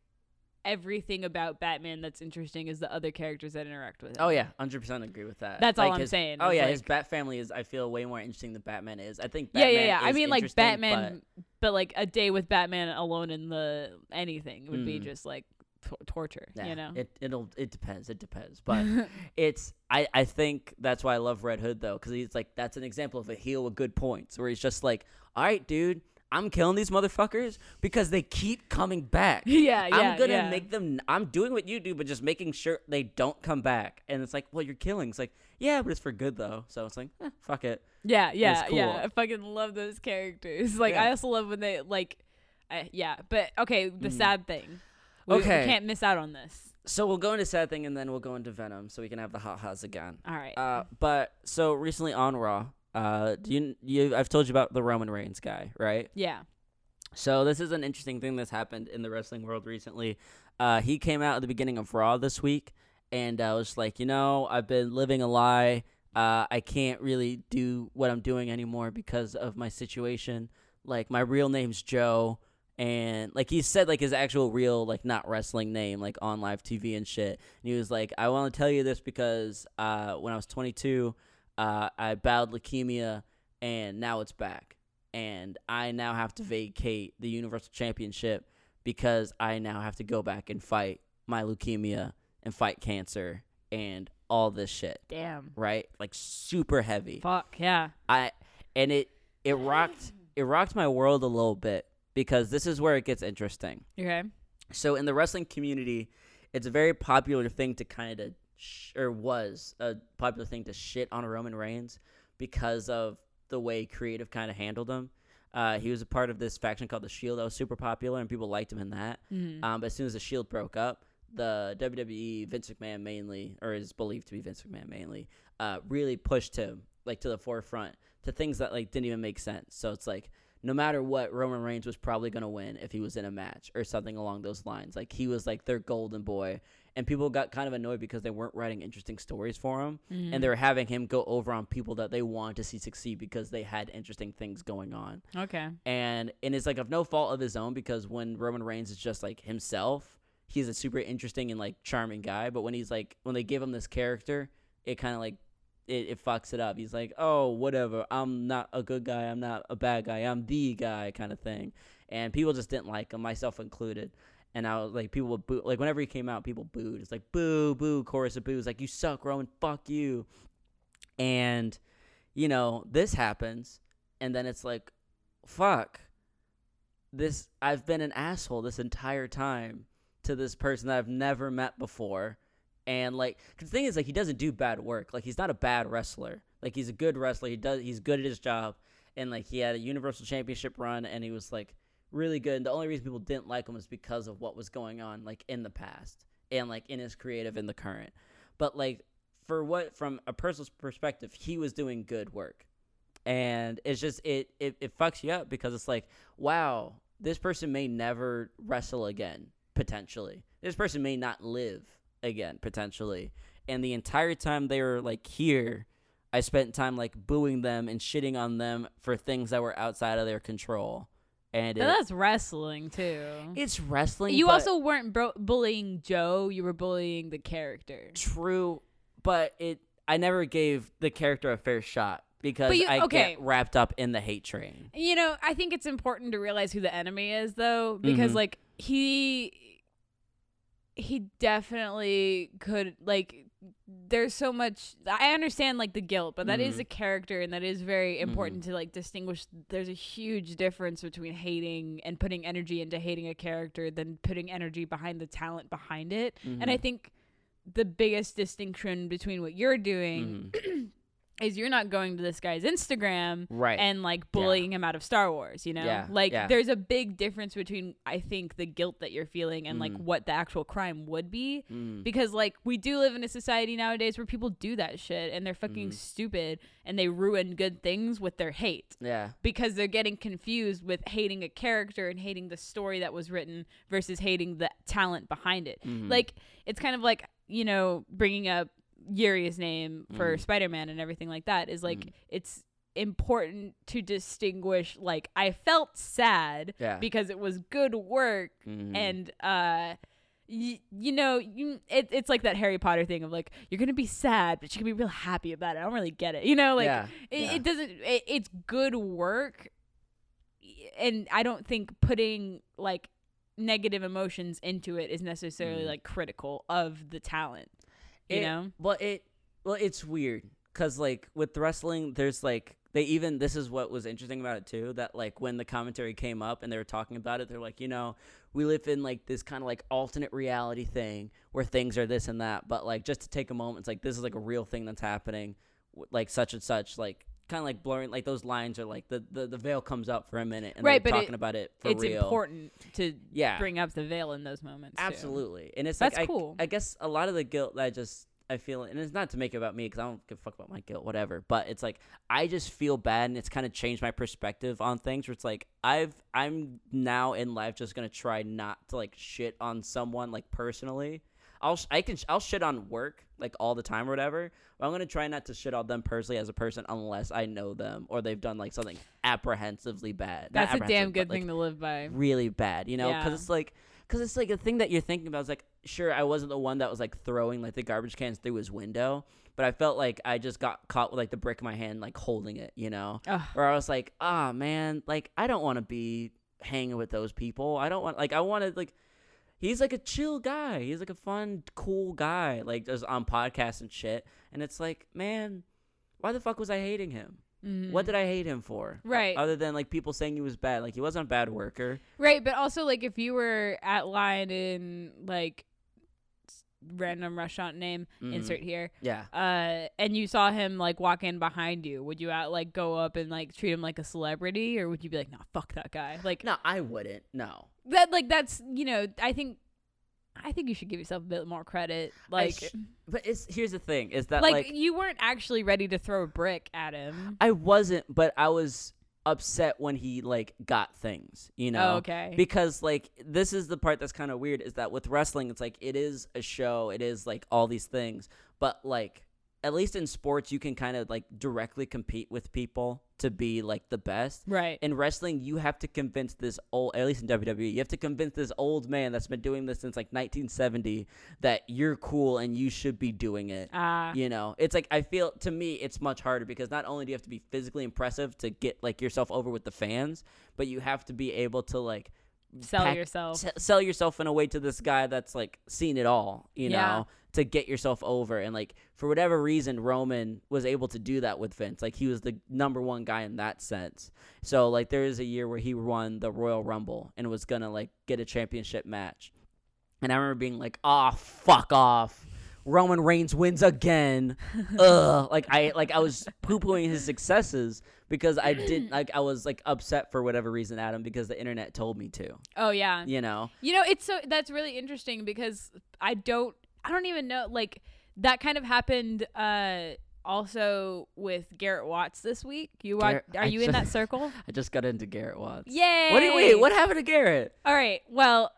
everything about Batman that's interesting is the other characters that interact with him. Oh yeah, hundred percent agree with that. That's all Like, I'm his- saying, Oh yeah, his Bat family is I feel way more interesting than Batman is. I think yeah, Batman yeah, yeah. I is mean, like Batman, but, like a day with Batman alone in the anything would be Mm. just like t- torture. yeah, you know. it it'll it depends. It depends, but it's I I think that's why I love Red Hood though because he's like that's an example of a heel with good points where he's just like, all right, dude. I'm killing these motherfuckers because they keep coming back. yeah, yeah. I'm gonna yeah. make them. I'm doing what you do, but just making sure they don't come back. And it's like, well, you're killing. It's like, yeah, but it's for good though. So it's like, eh, fuck it. Yeah, yeah, cool. yeah. I fucking love those characters. Like Yeah. I also love when they like, I, yeah. But okay, the Mm. sad thing. We, we can't miss out on this. So we'll go into sad thing, and then we'll go into Venom, so we can have the hot ha's again. All right. Uh, but so recently on Raw, uh, do you you I've told you about the Roman Reigns guy, right? yeah. So this is an interesting thing that's happened in the wrestling world recently. Uh, he came out at the beginning of Raw this week, and I was like, you know, I've been living a lie. Uh, I can't really do what I'm doing anymore because of my situation. Like my real name's Joe, and like he said like his actual real like not wrestling name like on live TV and shit. And he was like, I want to tell you this because uh, when I was 22, uh, I battled leukemia and now it's back, and I now have to vacate the Universal Championship because I now have to go back and fight my leukemia and fight cancer and all this shit. Damn. Right, like super heavy. Fuck yeah. I and it it rocked it rocked my world a little bit because this is where it gets interesting. Okay. So in the wrestling community, it's a very popular thing to kind of sh- or was a popular thing to shit on Roman Reigns because of the way creative kind of handled him. Uh, he was a part of this faction called the Shield that was super popular, and people liked him in that. Mhm. Um, but as soon as the Shield broke up, the WWE Vince McMahon mainly, or is believed to be Vince McMahon mainly, uh, really pushed him like to the forefront to things that like didn't even make sense. So it's like no matter what, Roman Reigns was probably gonna win if he was in a match or something along those lines. Like he was like their golden boy, and people got kind of annoyed because they weren't writing interesting stories for him, Mhm. and they were having him go over on people that they wanted to see succeed because they had interesting things going on okay. and and it's like of no fault of his own because when Roman Reigns is just like himself, he's a super interesting and like charming guy. But when he's like when they give him this character, it kind of like it, it fucks it up. He's like, oh whatever, I'm not a good guy, I'm not a bad guy, I'm the guy kind of thing. And people just didn't like him, myself included. And I was like, people would boo. Like whenever he came out, people booed. It's like boo, boo, chorus of boos. Like you suck, Roman. Fuck you. And you know this happens, and then it's like, fuck this I've been an asshole this entire time to this person that I've never met before. And like the thing is like he doesn't do bad work. Like he's not a bad wrestler. Like he's a good wrestler. He does he's good at his job. And like he had a universal championship run and he was like really good. And the only reason people didn't like him was because of what was going on like in the past and like in his creative in the current. But like for what from a personal perspective, he was doing good work and it's just it, it it fucks you up because it's like wow this person may never wrestle again potentially this person may not live again potentially and the entire time they were like here i spent time like booing them and shitting on them for things that were outside of their control and But it, that's wrestling too. it's wrestling you also weren't bro- bullying Joe. You were bullying the character. true but it i never gave the character a fair shot because you- i okay. get wrapped up in the hate train You know, I think it's important to realize who the enemy is, though, because Mhm. like he he definitely could like. There's so much. I understand like the guilt, but that is Mhm. a character, and that is very important to like distinguish. There's a huge difference between hating and putting energy into hating a character than putting energy behind the talent behind it. And I Mhm. think the biggest distinction between what you're doing Mhm. is you're not going to this guy's Instagram right and like bullying him out of Star Wars, you know? Yeah, Like yeah. there's a big difference between I think the guilt that you're feeling and like Mhm. what the actual crime would be Mm. because like we do live in a society nowadays where people do that shit and they're fucking Mhm. stupid and they ruin good things with their hate yeah because they're getting confused with hating a character and hating the story that was written versus hating the talent behind it. Mhm. Like it's kind of like, you know, bringing up Yuri's name for Mhm. Spider-Man and everything like that is like Mhm. it's important to distinguish like I felt sad yeah because it was good work Mhm. and uh y- you know you it, it's like that Harry Potter thing of like you're gonna be sad but you can be real happy about it I don't really get it you know like yeah, it, yeah. it doesn't it, it's good work and I don't think putting like negative emotions into it is necessarily Mhm. like critical of the talent you It- know? well it well it's weird because like with wrestling there's like they even this is what was interesting about it too that like when the commentary came up and they were talking about it they're like you know we live in like this kind of like alternate reality thing where things are this and that but like just to take a moment it's like this is like a real thing that's happening like such and such like kind of like blurring like those lines are like the, the the veil comes up for a minute and Right, they're but it- talking about it for it's real important to yeah bring up the veil in those moments too. Absolutely, and it's That's like I, cool. I guess a lot of the guilt that I just I feel, and it's not to make it about me because I don't give a fuck about my guilt, whatever. But it's like I just feel bad, and it's kind of changed my perspective on things. Where it's like I've I'm now in life just gonna try not to like shit on someone like personally. I'll sh- I can sh- I'll shit on work like all the time or whatever. But I'm gonna try not to shit on them personally as a person unless I know them or they've done like something apprehensively bad. That's a damn good but, like, thing to live by. really bad, you know, because Yeah. it's like, because it's like a thing that you're thinking about. It's like, sure, I wasn't the one that was like throwing like the garbage cans through his window, but I felt like I just got caught with like the brick in my hand, like holding it, you know, Ugh. where I was like, ah, man, like I don't want to be hanging with those people. I don't want, like, I wanted like. He's like a chill guy. He's like a fun, cool guy. Like just on podcasts and shit. And it's like, man, why the fuck was I hating him? What did I hate him for? Mm-hmm. Right. Other than like people saying he was bad. Like he wasn't a bad worker. Right, but also like if you were at line in like random restaurant name Mhm. insert here Yeah. uh and you saw him like walk in behind you would you out like go up and like treat him like a celebrity or would you be like no fuck that guy like No, I wouldn't. No. that like that's you know i think i think you should give yourself a bit more credit like sh- But it's here's the thing: is that like, like, you weren't actually ready to throw a brick at him I wasn't, but I was upset when he like got things. You know. oh, okay Because like this is the part that's kind of weird is that with wrestling it's like it is a show, it is like all these things, but like at least in sports you can kind of like directly compete with people to be like the best. right in wrestling, you have to convince this old, at least in WWE, you have to convince this old man that's been doing this since like 1970 that you're cool and you should be doing it. ah You know, it's like I feel to me it's much harder because not only do you have to be physically impressive to get like yourself over with the fans, but you have to be able to like sell pack- yourself s- sell yourself in a way to this guy that's like seen it all, you Yeah. know, to get yourself over. And like for whatever reason, Roman was able to do that with Vince. Like he was the number one guy in that sense. So like there is a year where he won the Royal Rumble and was gonna like get a championship match. And I remember being like, "Oh, fuck off." Roman Reigns wins again. Ugh. Like I like I was poo pooing his successes because I didn't like I was like upset for whatever reason, Adam, because the internet told me to. oh yeah You know? You know, it's so that's really interesting because I don't I don't even know like that kind of happened uh also with Garrett Watts this week. You watch, Garrett- are you in that circle? I just got into Garrett Watts. Yay! What do you wait? What happened to Garrett? All right. Well,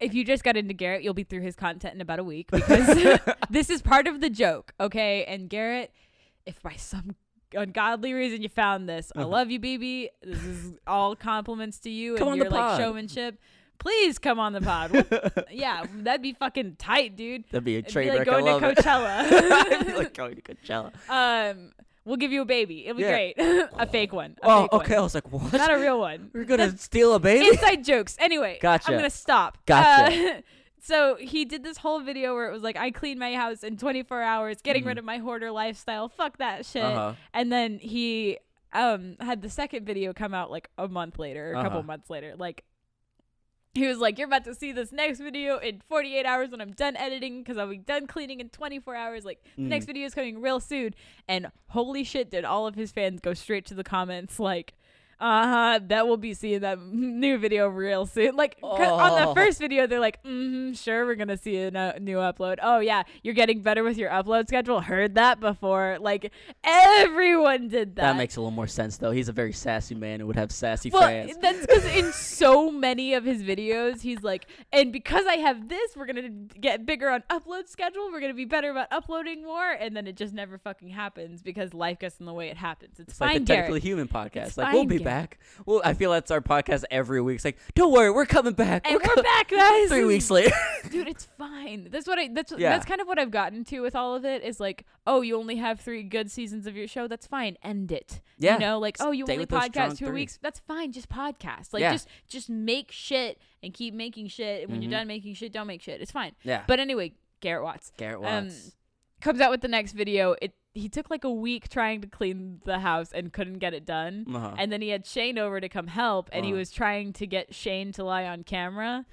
if you just got into Garrett, you'll be through his content in about a week because this is part of the joke, okay? And Garrett, if by some ungodly reason you found this, I Uh-huh. love you, BB. This is all compliments to you Come and on the your like showmanship. Please come on the pod. We'll- yeah, that'd be fucking tight, dude. That'd be a It'd be like wreck. going I love to. Coachella. Like going to Coachella. um, we'll give you a baby. It'll be Yeah. great. a fake one. A Oh, fake okay. I was like, what? Not a real one. We're gonna steal a baby? Inside jokes. Anyway, Gotcha. I'm gonna stop. Gotcha. Uh, so he did this whole video where it was like, I cleaned my house in 24 hours, getting rid Mhm. of my hoarder lifestyle. Fuck that shit. Uh-huh. And then he um had the second video come out like a month later, a couple Uh-huh. months later. Like he was like, "You're about to see this next video in 48 hours when I'm done editing because I'll be done cleaning in 24 hours. Like the next Mhm. video is coming real soon." And holy shit, did all of his fans go straight to the comments like, "Uh huh, that will be seeing that new video real soon." Like 'cause on the Oh. first video, they're like, "Mm-hmm, sure, we're gonna see a no- new upload." Oh yeah, you're getting better with your upload schedule. Heard that before. Like everyone did that. That makes a little more sense, though. He's a very sassy man and would have sassy well, fans. that's because in so many of his videos, he's like, and because I have this, we're gonna get bigger on upload schedule. We're gonna be better about uploading more, and then it just never fucking happens because life gets in the way. It happens. It's, It's fine, like the Garrett. Technically Human podcast. It's like, we'll fine, be Garrett. Back. Well, I feel that's our podcast every week. It's like, don't worry, we're coming back. and we're, co- back, guys. Three weeks later. dude it's fine that's what i that's Yeah. that's kind of what i've gotten to with all of it is like oh you only have three good seasons of your show that's fine end it Yeah. you know like oh you Stay only with those strong podcast two three. weeks that's fine just podcast like Yeah. just just make shit and keep making shit and when Mhm. you're done making shit don't make shit it's fine yeah. but anyway garrett watts Garrett um, Watts. comes out with the next video it he took like a week trying to clean the house and couldn't get it done uh-huh. and then he had Shane over to come help, and he Uh-huh. was trying to get Shane to lie on camera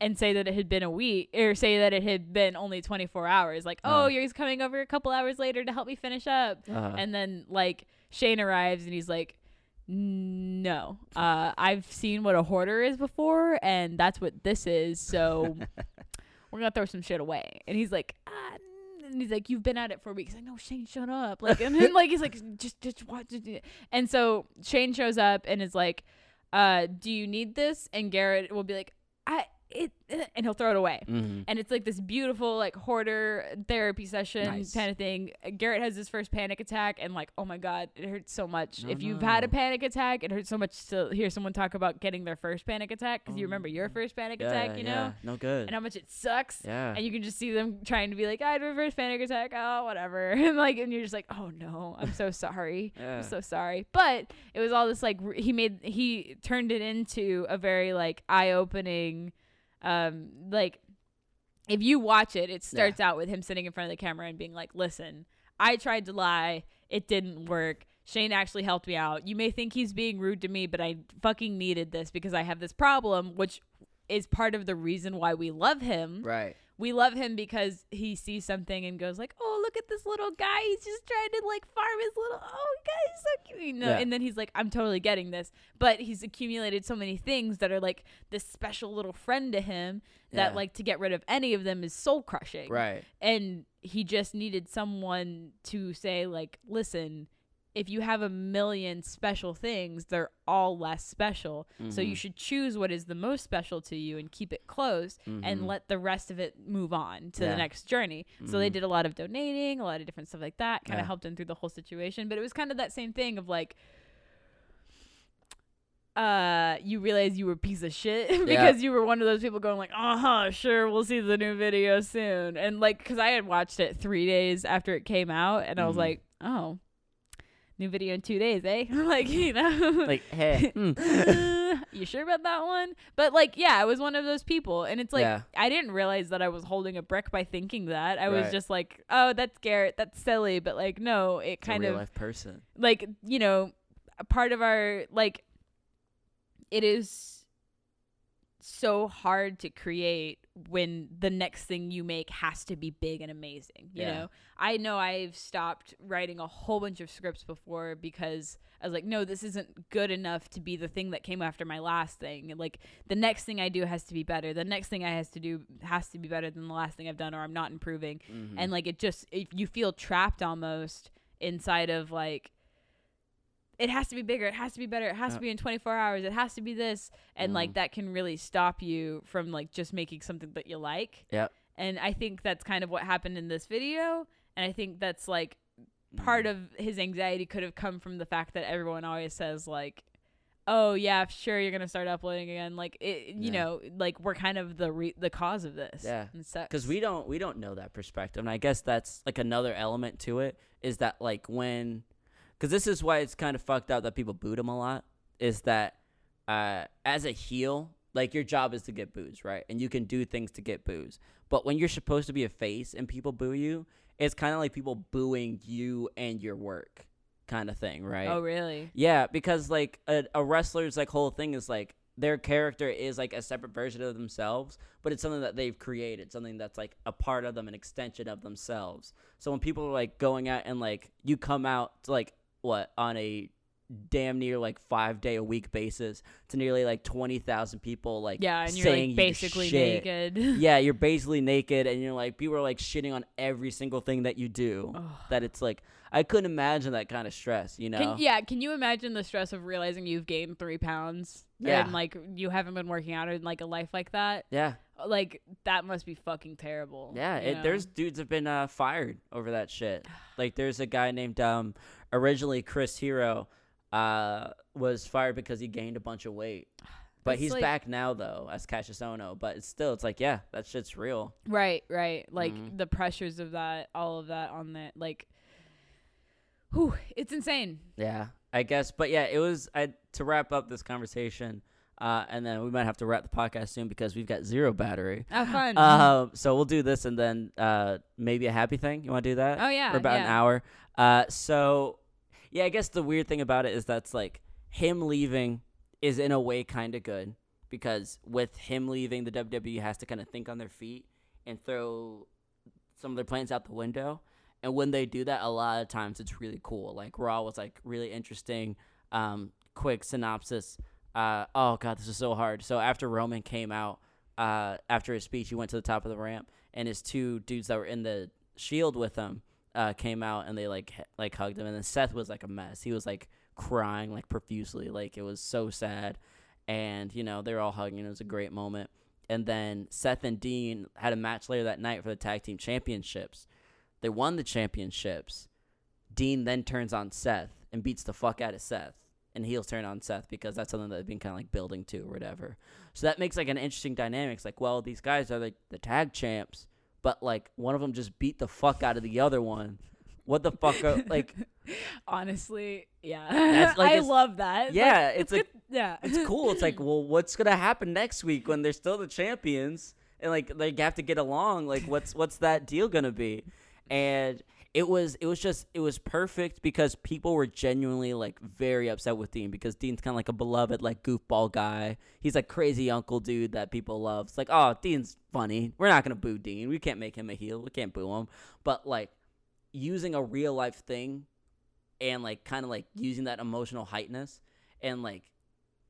and say that it had been a week, or say that it had been only 24 hours. Like, oh, Uh. he's coming over a couple hours later to help me finish up. uh-huh. And then, like, Shane arrives and he's like, no, uh, I've seen what a hoarder is before, and that's what this is. So we're gonna throw some shit away. And he's like, ah, and he's like, you've been at it for weeks. Like, no, Shane, shut up. Like, and then like he's like, just, just watch it. And so Shane shows up and is like, uh, do you need this? And Garrett will be like, I. it, and he'll throw it away. Mm-hmm. And it's like this beautiful like hoarder therapy session Nice. kind of thing. Garrett has his first panic attack, and like, oh my god, it hurts so much. Oh, if you've had a panic attack, it hurts so much to hear someone talk about getting their first panic attack because you Oh, remember your first panic Yeah, attack, you know, yeah. No good. and how much it sucks. yeah. And you can just see them trying to be like, I had my first panic attack. Oh, whatever. And like, and you're just like, oh no, I'm so sorry. yeah. I'm so sorry. But it was all this like r- he made he turned it into a very like eye opening, um, like if you watch it, it starts out with him sitting in front of the camera and being like, "Listen, I tried to lie. It didn't work." Shane actually helped me out. You may think he's being rude to me, but I fucking needed this because I have this problem, which is part of the reason why we love him right. We love him because he sees something and goes like, "Oh, look at this little guy. He's just trying to like farm his little. Oh, guy, he's so cute." You know? Yeah. And then he's like, "I'm totally getting this," but he's accumulated so many things that are like this special little friend to him that Yeah. like to get rid of any of them is soul crushing. Right. And he just needed someone to say like, "Listen." If you have a million special things, they're all less special. So you Mhm. should choose what is the most special to you and keep it close and Mhm. let the rest of it move on to Yeah. the next journey. So they Mhm. did a lot of donating, a lot of different stuff like that, kind of Yeah. helped them through the whole situation. But it was kind of that same thing of like, uh, you realize you were a piece of shit because you were one of those people going like, uh huh, sure, we'll see the new video soon, and like, cause I had watched it three days after it came out, and I was Mhm. like, oh, new video in two days, eh? like, you know, Like, hey. mm. you sure about that one? But like, yeah, I was one of those people, and it's like Yeah. I didn't realize that I was holding a brick by thinking that. I was just like, oh, that's Garrett, that's silly, but like, no, it It's a kind real of life person. like you know, a part of our like, it is so hard to create when the next thing you make has to be big and amazing. You Yeah. know, I know I've stopped writing a whole bunch of scripts before because I was like, no, this isn't good enough to be the thing that came after my last thing. Like the next thing I do has to be better. The next thing I has to do has to be better than the last thing I've done, or I'm not improving. Mhm. And like it just, if you feel trapped almost inside of like. It has to be bigger. It has to be better. It has Yeah. to be in 24 hours. It has to be this. And like Mhm. that can really stop you from like just making something that you like. Yep. And I think that's kind of what happened in this video. And I think that's like part Mhm. of his anxiety could have come from the fact that everyone always says like oh yeah sure you're gonna start uploading again like it you Yeah. know like we're kind of the re- the cause of this Yeah. and it sucks. because we don't we don't know that perspective and i guess that's like another element to it is that like when because this is why it's kind of fucked up that people boot him a lot is that uh as a heel like your job is to get boos right? And you can do things to get boos but when you're supposed to be a face and people boo you it's kind of like people booing you and your work kind of thing right? Oh really? Yeah, because like a, a wrestler's like whole thing is like their character is like a separate version of themselves, but it's something that they've created, something that's like a part of them, an extension of themselves. So when people are like going out and like you come out to like what on a damn near like five day a week basis to nearly like twenty thousand people like yeah and you're like basically shit. naked yeah, you're basically naked and you're like people are like shitting on every single thing that you do. Ugh. That it's like I couldn't imagine that kind of stress, you know? Can, yeah, can you imagine the stress of realizing you've gained three pounds Yeah. and like you haven't been working out in like a life like that? yeah. Like that must be fucking terrible. Yeah, it, there's dudes have been uh, fired over that shit. Like there's a guy named um originally Chris Hero uh was fired because he gained a bunch of weight. But That's he's like- back now though as Kassius Ohno. But it's still it's like yeah, that shit's real. Right, right. Like Mhm. the pressures of that, all of that on that, like, whew, it's insane. Yeah, I guess. But yeah, it was I to wrap up this conversation. Uh, and then we might have to wrap the podcast soon because we've got zero battery. Have fun. Um, so we'll do this and then uh, maybe a happy thing. You want to do that? oh yeah, for about an hour. Uh, so yeah, I guess the weird thing about it is that's like him leaving is in a way kind of good because with him leaving, the WWE has to kind of think on their feet and throw some of their plans out the window. And when they do that, a lot of times it's really cool. Like Raw was like really interesting. Um, quick synopsis. Uh, oh god, this is so hard. So after Roman came out, uh, after his speech, he went to the top of the ramp, and his two dudes that were in the Shield with him uh, came out and they like h- like hugged him, and then Seth was like a mess. He was like crying like profusely, like it was so sad, and you know they were all hugging. It was a great moment. and then Seth and Dean had a match later that night for the tag team championships. They won the championships. Dean then turns on Seth and beats the fuck out of Seth. And heels turn on Seth because that's something that they've been kind of like building to or whatever. So that makes like an interesting dynamics. Like, well, these guys are like the tag champs, but like one of them just beat the fuck out of the other one. What the fuck are like? Honestly, yeah. Like I love that. Yeah, it's like good- yeah. it's cool. It's like, well, what's gonna happen next week when they're still the champions and like they have to get along? Like, what's what's that deal gonna be? And it was it was just it was perfect because people were genuinely like very upset with Dean because Dean's kind of like a beloved like goofball guy. He's like crazy uncle dude that people love. It's like, oh, Dean's funny. We're not gonna boo Dean. We can't make him a heel. We can't boo him. But like using a real life thing and like kind of like using that emotional heightness and like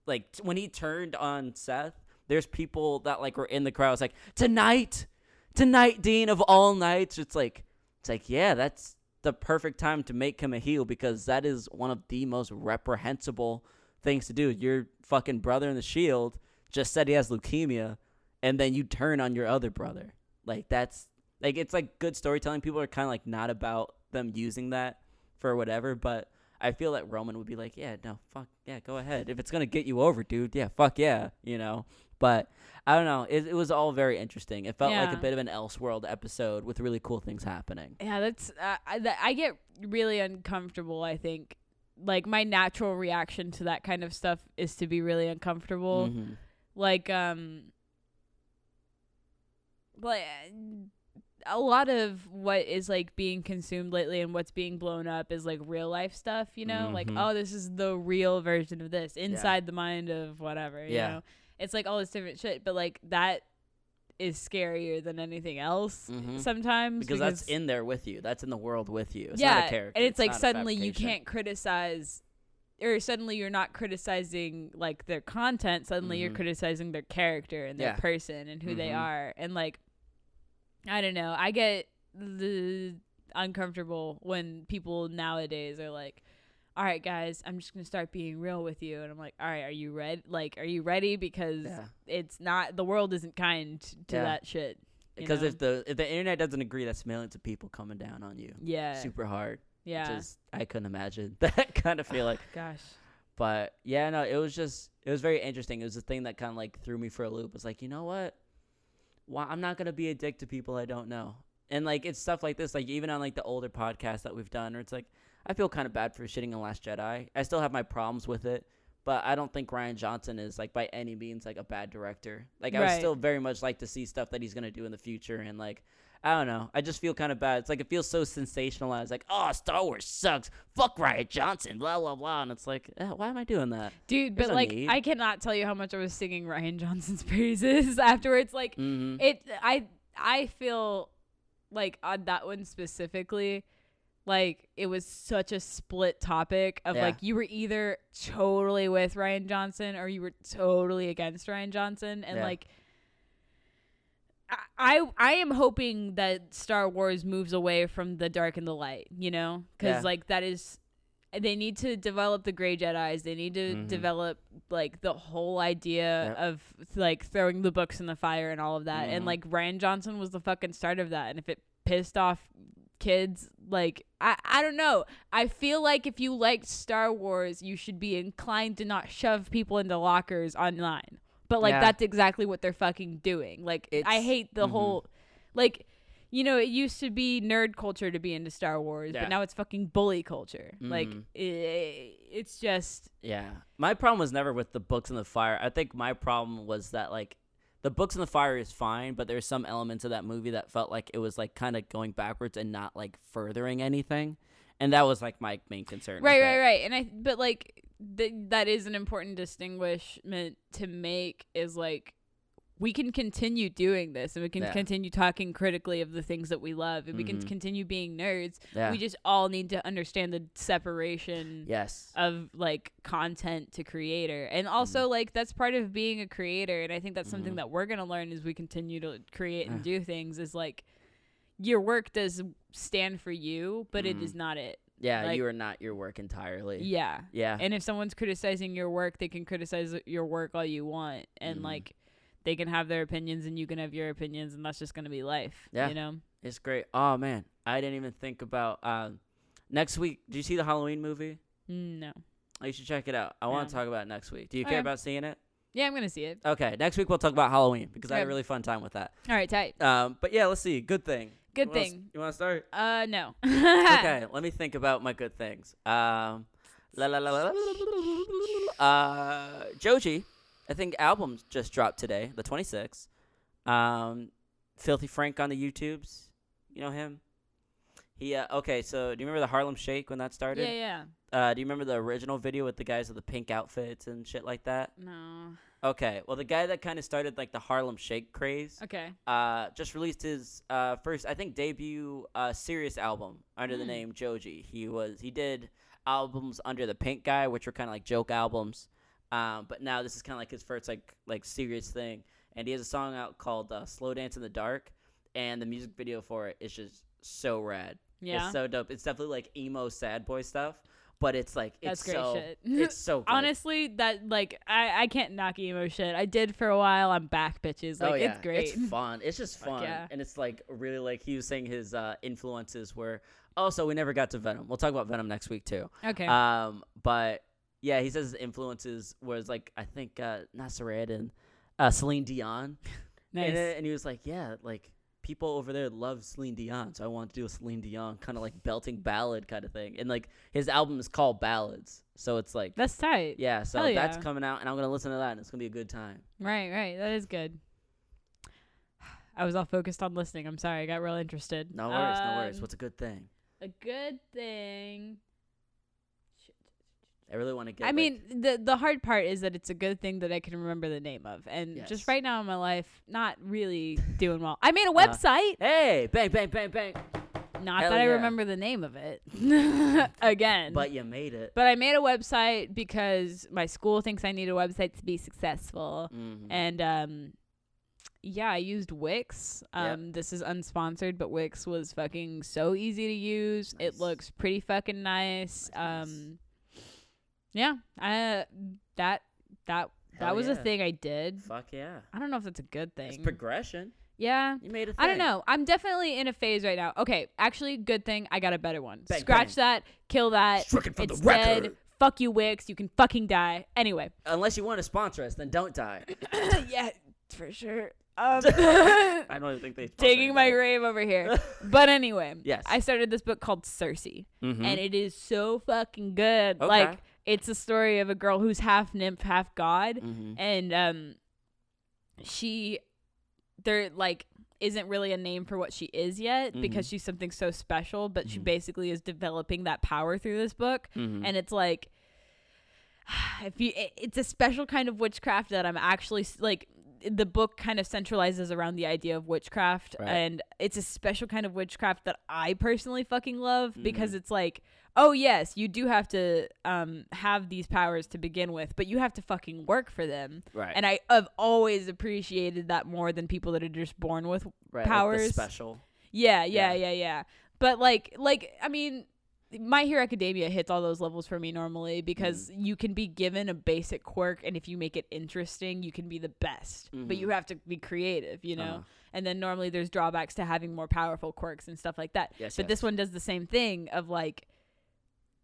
like t- when he turned on Seth, there's people that like were in the crowd. It's like tonight, tonight, Dean of all nights. It's like it's like yeah, that's the perfect time to make him a heel because that is one of the most reprehensible things to do. Your fucking brother in the Shield just said he has leukemia, and then you turn on your other brother. Like that's like it's like good storytelling. People are kind of like not about them using that for whatever, but I feel that Roman would be like, yeah, no, fuck, yeah, go ahead. If it's gonna get you over, dude, yeah, fuck yeah, you know. But I don't know. It, it was all very interesting. It felt like a bit of an Elseworld episode with really cool things happening. Yeah, that's uh, I, that, I get really uncomfortable. I think like my natural reaction to that kind of stuff is to be really uncomfortable. Mhm. Like um, like a lot of what is like being consumed lately and what's being blown up is like real life stuff. You know, like Mhm. oh, this is the real version of this inside the mind of whatever. You Yeah. know, it's like all this different shit, but like that is scarier than anything else Mhm. sometimes Because that's in there with you. That's in the world with you. It's yeah, not a character. and it's, like suddenly you can't criticize, or suddenly you're not criticizing like their content. Suddenly you're Mhm. criticizing their character and their Yeah. person and who they Mhm. are. And like, I don't know. I get the uncomfortable when people nowadays are like. All right, guys, I'm just gonna start being real with you, and I'm like, all right, are you ready? Like, are you ready? Because Yeah. it's not the world isn't kind to Yeah. that shit. Because know? if the if the internet doesn't agree, that's millions of people coming down on you. yeah, Super hard. yeah, is I couldn't imagine that kind of feeling. gosh, But yeah, no, it was just it was very interesting. It was the thing that kind of like threw me for a loop. It's like you know what? Why I'm not gonna be a dick to people I don't know. And like it's stuff like this, like even on like the older podcasts that we've done, where it's like I feel kind of bad for shitting on Last Jedi. I still have my problems with it, but I don't think Rian Johnson is like by any means like a bad director. Like I would still very much like to see stuff that he's gonna do in the future, and like I don't know. I just feel kind of bad. It's like it feels so sensationalized. Like, oh, Star Wars sucks. Fuck Rian Johnson. Blah blah blah. And it's like, eh, why am I doing that? Dude, There's but no like need. I cannot tell you how much I was singing Rian Johnson's praises afterwards. Like Mm-hmm. it I I feel like on that one specifically, like it was such a split topic of Yeah. like you were either totally with Rian Johnson or you were totally against Rian Johnson and Yeah. like I, I am hoping that Star Wars moves away from the dark and the light, you know, because Yeah. like that is they need to develop the gray jedis they need to Mhm. develop like the whole idea Yep. of like throwing the books in the fire and all of that and Mhm. like rian johnson was the fucking start of that and if it pissed off kids like I, I don't know i feel like if you liked star wars you should be inclined to not shove people into lockers online but like Yeah. that's exactly what they're fucking doing like i hate the mhm. whole like you know, it used to be nerd culture to be into Star Wars, Yeah. but now it's fucking bully culture. Like, Mhm. i it's just Yeah. My problem was never with the books and the fire. I think my problem was that like the books in the fire is fine, but there's some elements of that movie that felt like it was like kind of going backwards and not like furthering anything. And that was like my main concern. with right, that. right, right. And I, but like th- that is an important distinguishment to make. Is like we can continue doing this, and we can Yeah. continue talking critically of the things that we love, and we can Mhm. continue being nerds. Yeah. We just all need to understand the separation. yes. of like content to creator and Mm-hmm. also like that's part of being a creator and i think that's something Mhm. that we're going to learn as we continue to create and do things is like your work does stand for you but it is not it yeah, like- you are not your work entirely. yeah Yeah. and if someone's criticizing your work they can criticize your work all you want and Mhm. like they can have their opinions and you can have your opinions and that's just gonna be life. Yeah. You know? It's great. Oh man, I didn't even think about um, next week. Do you see the Halloween movie? Mm, No. Oh, you should check it out. I want to talk about it next week. Do you Okay. care about seeing it? Yeah, I'm gonna see it. Okay, next week we'll talk about Halloween because I had a really fun time with that. All right, tight. Um, but yeah, let's see. Good thing. Good You s- thing. You want to start? Uh, no. okay, let me think about my good things. Um, la la la la. la, la, la, la, la. Uh, Joji, I think albums just dropped today, the 26th. Um, Filthy Frank on the YouTubes. You know him? He uh, okay. So do you remember the Harlem Shake when that started? Yeah, yeah. Uh, do you remember the original video with the guys with the pink outfits and shit like that? No. Okay, well the guy that kind of started like the Harlem Shake craze Okay. uh, just released his uh, first, I think, debut uh, serious album under the Hmm. name Joji. He was he did albums under the Pink Guy, which were kind of like joke albums, um, but now this is kind of like his first like like serious thing. And he has a song out called uh, "Slow Dance in the Dark," and the music video for it is just so rad. Yeah. It's so dope. It's definitely like emo sad boy stuff, but it's like That's it's great so shit. it's so good. Honestly, that like I I can't knock emo shit. I did for a while. I'm back, bitches. Like oh, yeah. it's great. It's fun. It's just fun. yeah. And it's like really like he was saying his uh, influences were also we never got to Venom. We'll talk about Venom next week too. okay. Um, but yeah, he says his influences was like I think uh, and uh, Celine Dion. nice. And, and he was like, yeah, like people over there love Celine Dion, so I wanted to do a Celine Dion kind of like belting ballad kind of thing. And like his album is called Ballads, so it's like That's tight. yeah, so that's coming out, and I'm gonna listen to that, and it's gonna be a good time. Right, right. That is good. I was all focused on listening. I'm sorry. I got real interested. No worries, no worries. Um, What's a good thing? a good thing? I really want to get. I like- mean, the the hard part is that it's a good thing that I can remember the name of, and Yes. just right now in my life, not really doing well. I made a Uh, website. Hey, bang, bang, bang, bang. Not hell that I remember the name of it. Again. But you made it. But I made a website because my school thinks I need a website to be successful. Mhm. And um yeah, I used Wix. Yep. Um this is unsponsored, but Wix was fucking so easy to use. Nice. It looks pretty fucking nice. Nice, nice. Um yeah, I that that that Hell was yeah. a thing I did. Fuck yeah. I don't know if that's a good It's thing. progression. yeah. You made a thing. I don't know. I'm definitely in a phase right now. Okay, actually, good thing I got a better one. Bang, Scratch that, kill that. Stricken from it's the record. dead. Fuck you, Wix. You can fucking die. Anyway. Unless you want to sponsor us, then don't die. yeah, for sure. Um, I don't even think they taking my grave over here. But anyway, Yes. I started this book called Circe, Mhm. and it is so fucking good. Okay. Like, it's a story of a girl who's half nymph, half god, Mhm. and um, she, there like isn't really a name for what she is yet because Mhm. she's something so special. But she Mhm. basically is developing that power through this book, Mhm. and it's like if you it- it's a special kind of witchcraft that i'm actually like the book kind of centralizes around the idea of witchcraft Right. and it's a special kind of witchcraft that i personally fucking love because Mhm. it's like oh yes you do have to um have these powers to begin with but you have to fucking work for them right. and i have always appreciated that more than people that are just born with right. like powers. special. yeah, yeah, Yeah. yeah, yeah. But like, like I mean, My Hero Academia hits all those levels for me normally because Mm. you can be given a basic quirk, and if you make it interesting, you can be the best. But Mhm. you have to be creative, you know. Uh-huh. And then normally there's drawbacks to having more powerful quirks and stuff like that. Yes, but this one does the same thing of like.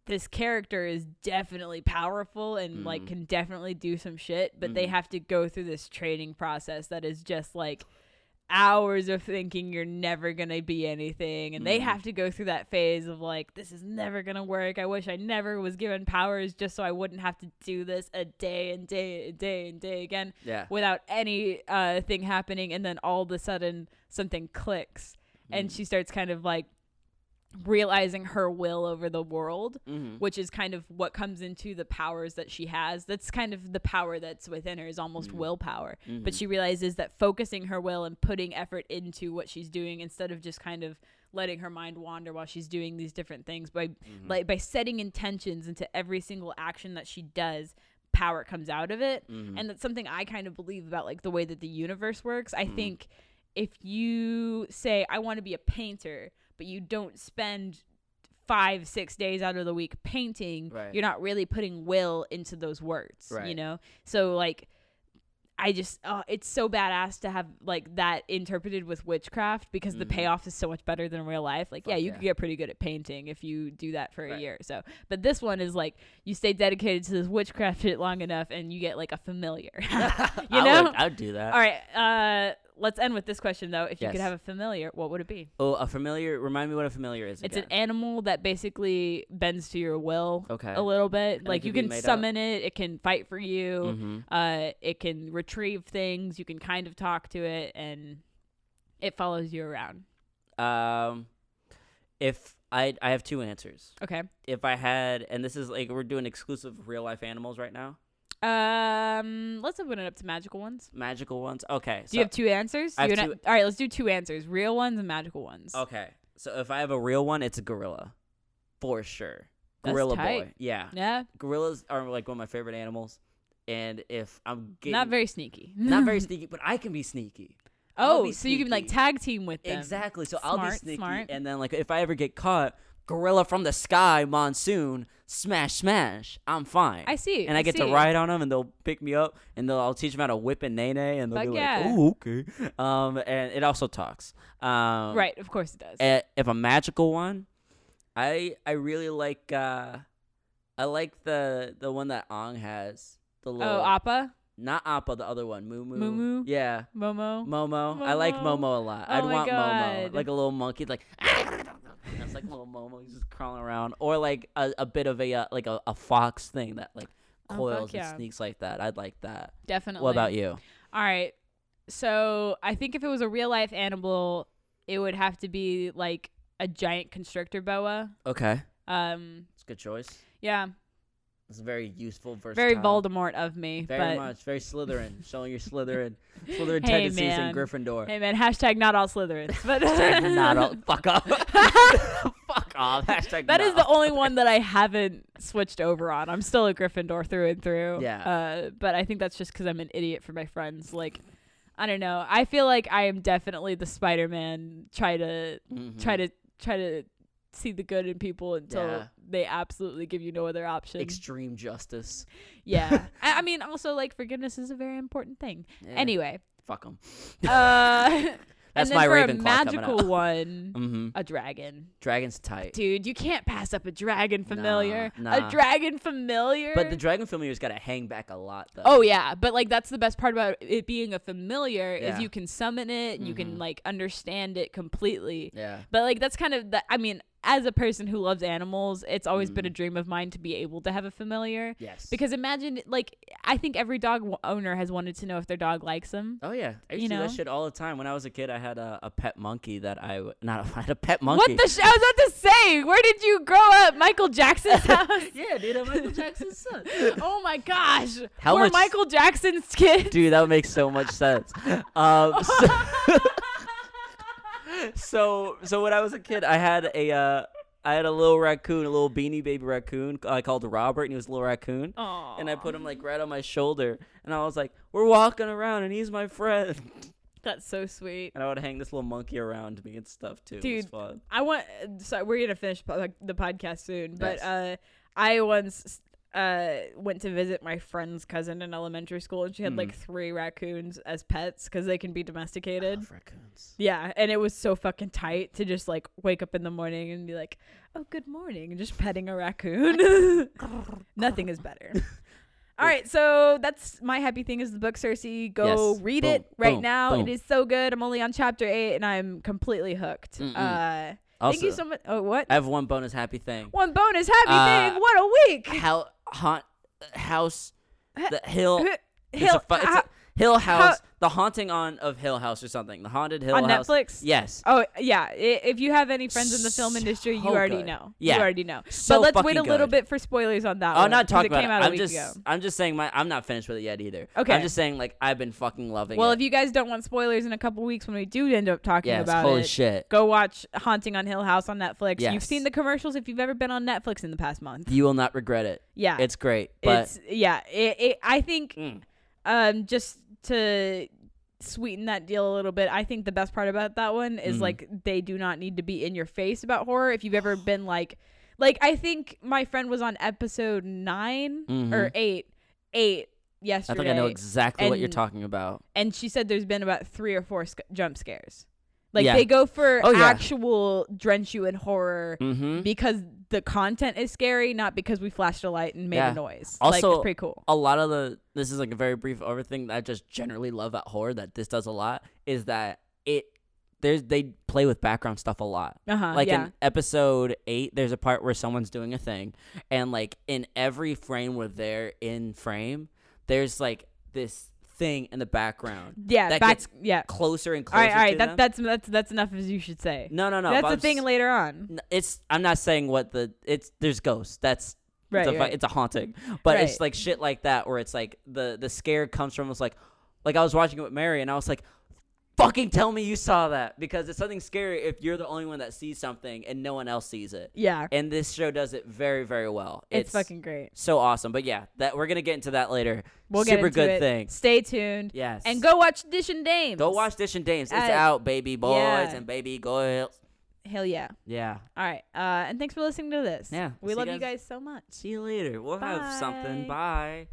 This character is definitely powerful and like Mhm. can definitely do some shit, but they Mhm. have to go through this training process that is just like hours of thinking you're never gonna be anything and they Mhm. have to go through that phase of like this is never gonna work i wish i never was given powers just so i wouldn't have to do this a day and day and day and day again Yeah. without any uh thing happening and then all of a sudden something clicks and Mhm. she starts kind of like realizing her will over the world Mhm. which is kind of what comes into the powers that she has. That's kind of the power that's within her is almost Mhm. willpower. But Mhm. she realizes that focusing her will and putting effort into what she's doing instead of just kind of letting her mind wander while she's doing these different things by Mhm. like by setting intentions into every single action that she does, power comes out of it. Mhm. And that's something I kind of believe about like the way that the universe works. I Mhm. think if you say I want to be a painter, but you don't spend five, six days out of the week painting, Right. you're not really putting will into those words. You know? So like I just oh, it's so badass to have like that interpreted with witchcraft because the Mhm. payoff is so much better than real life. Like, yeah, you yeah. could get pretty good at painting if you do that for a Right. year. So, but this one is like you stay dedicated to this witchcraft shit long enough, and you get like a familiar. you I know? would, I'd do that. All right. Uh, let's end with this question though. If you could have a familiar, what would it be? Oh, a familiar. Remind me what a familiar is. It's again. an animal that basically bends to your will Okay. a little bit. It like you be can made up? summon it. It can fight for you. Mm-hmm. Uh, it can retrieve things. You can kind of talk to it, and it follows you around. Um, if I I have two answers. Okay. If I had, and this is like we're doing exclusive real life animals right now, Um, let's open it up to magical ones. magical ones. Okay. Do you have two answers? I have not- two- all right, let's do two answers: real ones and magical ones. Okay. So if I have a real one, it's a gorilla, for sure. That's Gorilla tight. boy. Yeah. Yeah, Gorillas are like one of my favorite animals, and if I'm getting not very sneaky. not very sneaky, but I can be sneaky. Oh, be so you can like tag team with them. Exactly. So I'll be sneaky, smart. and then like if I ever get caught, gorilla from the sky, monsoon, smash, smash. I'm fine. I see. and I, get see. to ride on them, and they'll pick me up, and they'll I'll teach them how to whip and nay, and they'll Fuck be yeah. like, "Oh, okay." Um, and it also talks. Um, Right, of course it does. eh, if a magical one, I I really like uh, I like the the one that Aang has. The little oh, Appa, not Appa, the other one, Moo Moo. Moo Moo? Yeah. Momo. Momo. I like Momo. Momo a lot. Oh I'd my want Momo. God. Like a little monkey, like that's like little Momo. He's just crawling around, or like a, a bit of a uh, like a, a fox thing that like Oh, coils yeah. and sneaks like that. I'd like that. Definitely. What about you? All right. So I think if it was a real life animal, it would have to be like a giant constrictor boa. Okay, Um, it's a good choice. yeah, It's very useful. Versatile. very Voldemort of me. Very but much. Very Slytherin. showing your Slytherin, Slytherin Hey, tendencies man. in Gryffindor. hey man, hashtag not all Slytherins. But Hashtag not all. Fuck off. fuck off. Hashtag That is the only one that I haven't switched over on. I'm still a Gryffindor through and through. Yeah. Uh, but I think that's just because I'm an idiot for my friends. Like, I don't know. I feel like I am definitely the Spider-Man. Try to Mhm. try to try to see the good in people until Yeah. they absolutely give you no other option. extreme justice. yeah. I, I mean, also like forgiveness is a very important thing. Yeah, Anyway, fuck them. uh, That's and then my for a Ravenclaw coming magical one, Mm-hmm. a dragon. Dragon's tight. Dude, you can't pass up a dragon familiar. Nah, nah. A dragon familiar. But the dragon familiar's got to hang back a lot, though. Oh yeah, but like that's the best part about it being a familiar Yeah. is you can summon it and you can Mhm. like understand it completely. yeah. But like that's kind of the I mean, as a person who loves animals, it's always been a Mhm. dream of mine to be able to have a familiar. Yes. Because imagine like I think every dog w- owner has wanted to know if their dog likes them. oh yeah, I used you to do that know? shit all the time. When I was a kid, I had a, a pet monkey that I w- not I had a pet monkey. What the sh- I was about to say, where did you grow up? Michael Jackson's house? yeah, dude, I'm Michael Jackson's son. oh my gosh. How We're much- Michael Jackson's kid. Dude, that makes so much sense. Um, so, so, so when I was a kid, I had a, uh, I had a little raccoon, a little beanie baby raccoon. I called Robert, and he was a little raccoon. Aw. And I put him like right on my shoulder, and I was like, "We're walking around, and he's my friend." That's so sweet. And I would hang this little monkey around me and stuff too. it Dude, was fun. I want. So we're gonna finish po- the podcast soon, but Yes. uh, I once uh went to visit my friend's cousin in elementary school, and she had like Mhm. three raccoons as pets because they can be domesticated. Love raccoons. Yeah, and it was so fucking tight to just like wake up in the morning and be like, "Oh, good morning," and just petting a raccoon. Nothing is better. All right, so that's my happy thing is the book Circe. Go Yes. read Boom, it right boom, now. boom. It is so good. I'm only on chapter eight, and I'm completely hooked. Mm-mm. Uh, Also, thank you so much. Oh, what? I have one bonus happy thing. One bonus happy Uh, thing. What a week. How haunt uh, house the hill. a fu- it's a Hill House, the haunting on of Hill House or something. The haunted Hill House. on House. Netflix. Yes. Oh yeah, I- if you have any friends in the film industry, you already good. know. Yeah. you already know. So but let's wait a fucking little good. bit for spoilers on that I'm one. not 'cause talking it came out it. a I'm week just ago. I'm just saying my I'm not finished with it yet either. Okay. I'm just saying like I've been fucking loving Well, it. if you guys don't want spoilers in a couple weeks when we do end up talking yes, about holy it, shit. go watch Haunting on Hill House on Netflix. You've Yes. seen the commercials if you've ever been on Netflix in the past month. You will not regret it. Yeah, It's great. But it's yeah. It, it, I think Mm. um just to sweeten that deal a little bit i think the best part about that one is Mhm. like they do not need to be in your face about horror if you've ever been like like i think my friend was on episode 9 or Mhm. 8 8 I think I know exactly what you're talking about. and she said there's been about three or four sc- jump scares. Like Yeah. they go for Oh, yeah. actual drench you in horror Mm-hmm. because the content is scary, not because we flashed a light and made Yeah. a noise. like Also- it's pretty cool. a lot of the this is like a very brief over thing that I just generally love at horror that this does a lot is that it there's they play with background stuff a lot. Uh huh. Like yeah. in episode eight, there's a part where someone's doing a thing, and like in every frame where they're in frame, there's like this thing in the background yeah. that back, gets yeah. closer and closer right. All right. to That, that's that's that's enough as you should say. no, no, no. that's the thing later on. It's I'm not saying what the it's there's ghosts. That's Right. it's, a, right. it's a haunting, but it's like shit like that where it's like the the scare comes from. It's like like I was watching it with Mary and I was like, fucking tell me you saw that because it's something scary if you're the only one that sees something and no one else sees it. yeah. And this show does it very very well. It's, fucking great. so awesome. But yeah, that we're gonna get into that later. We'll Super get into good it. thing. Stay tuned Yes. and go watch Dish and Dames. go watch Dish and Dames. It's Uh, out, baby boys yeah. and baby girls. Hell yeah. Yeah. All right. Uh, and thanks for listening to this. Yeah, We love you you guys so much. See you later. We'll have something. Bye.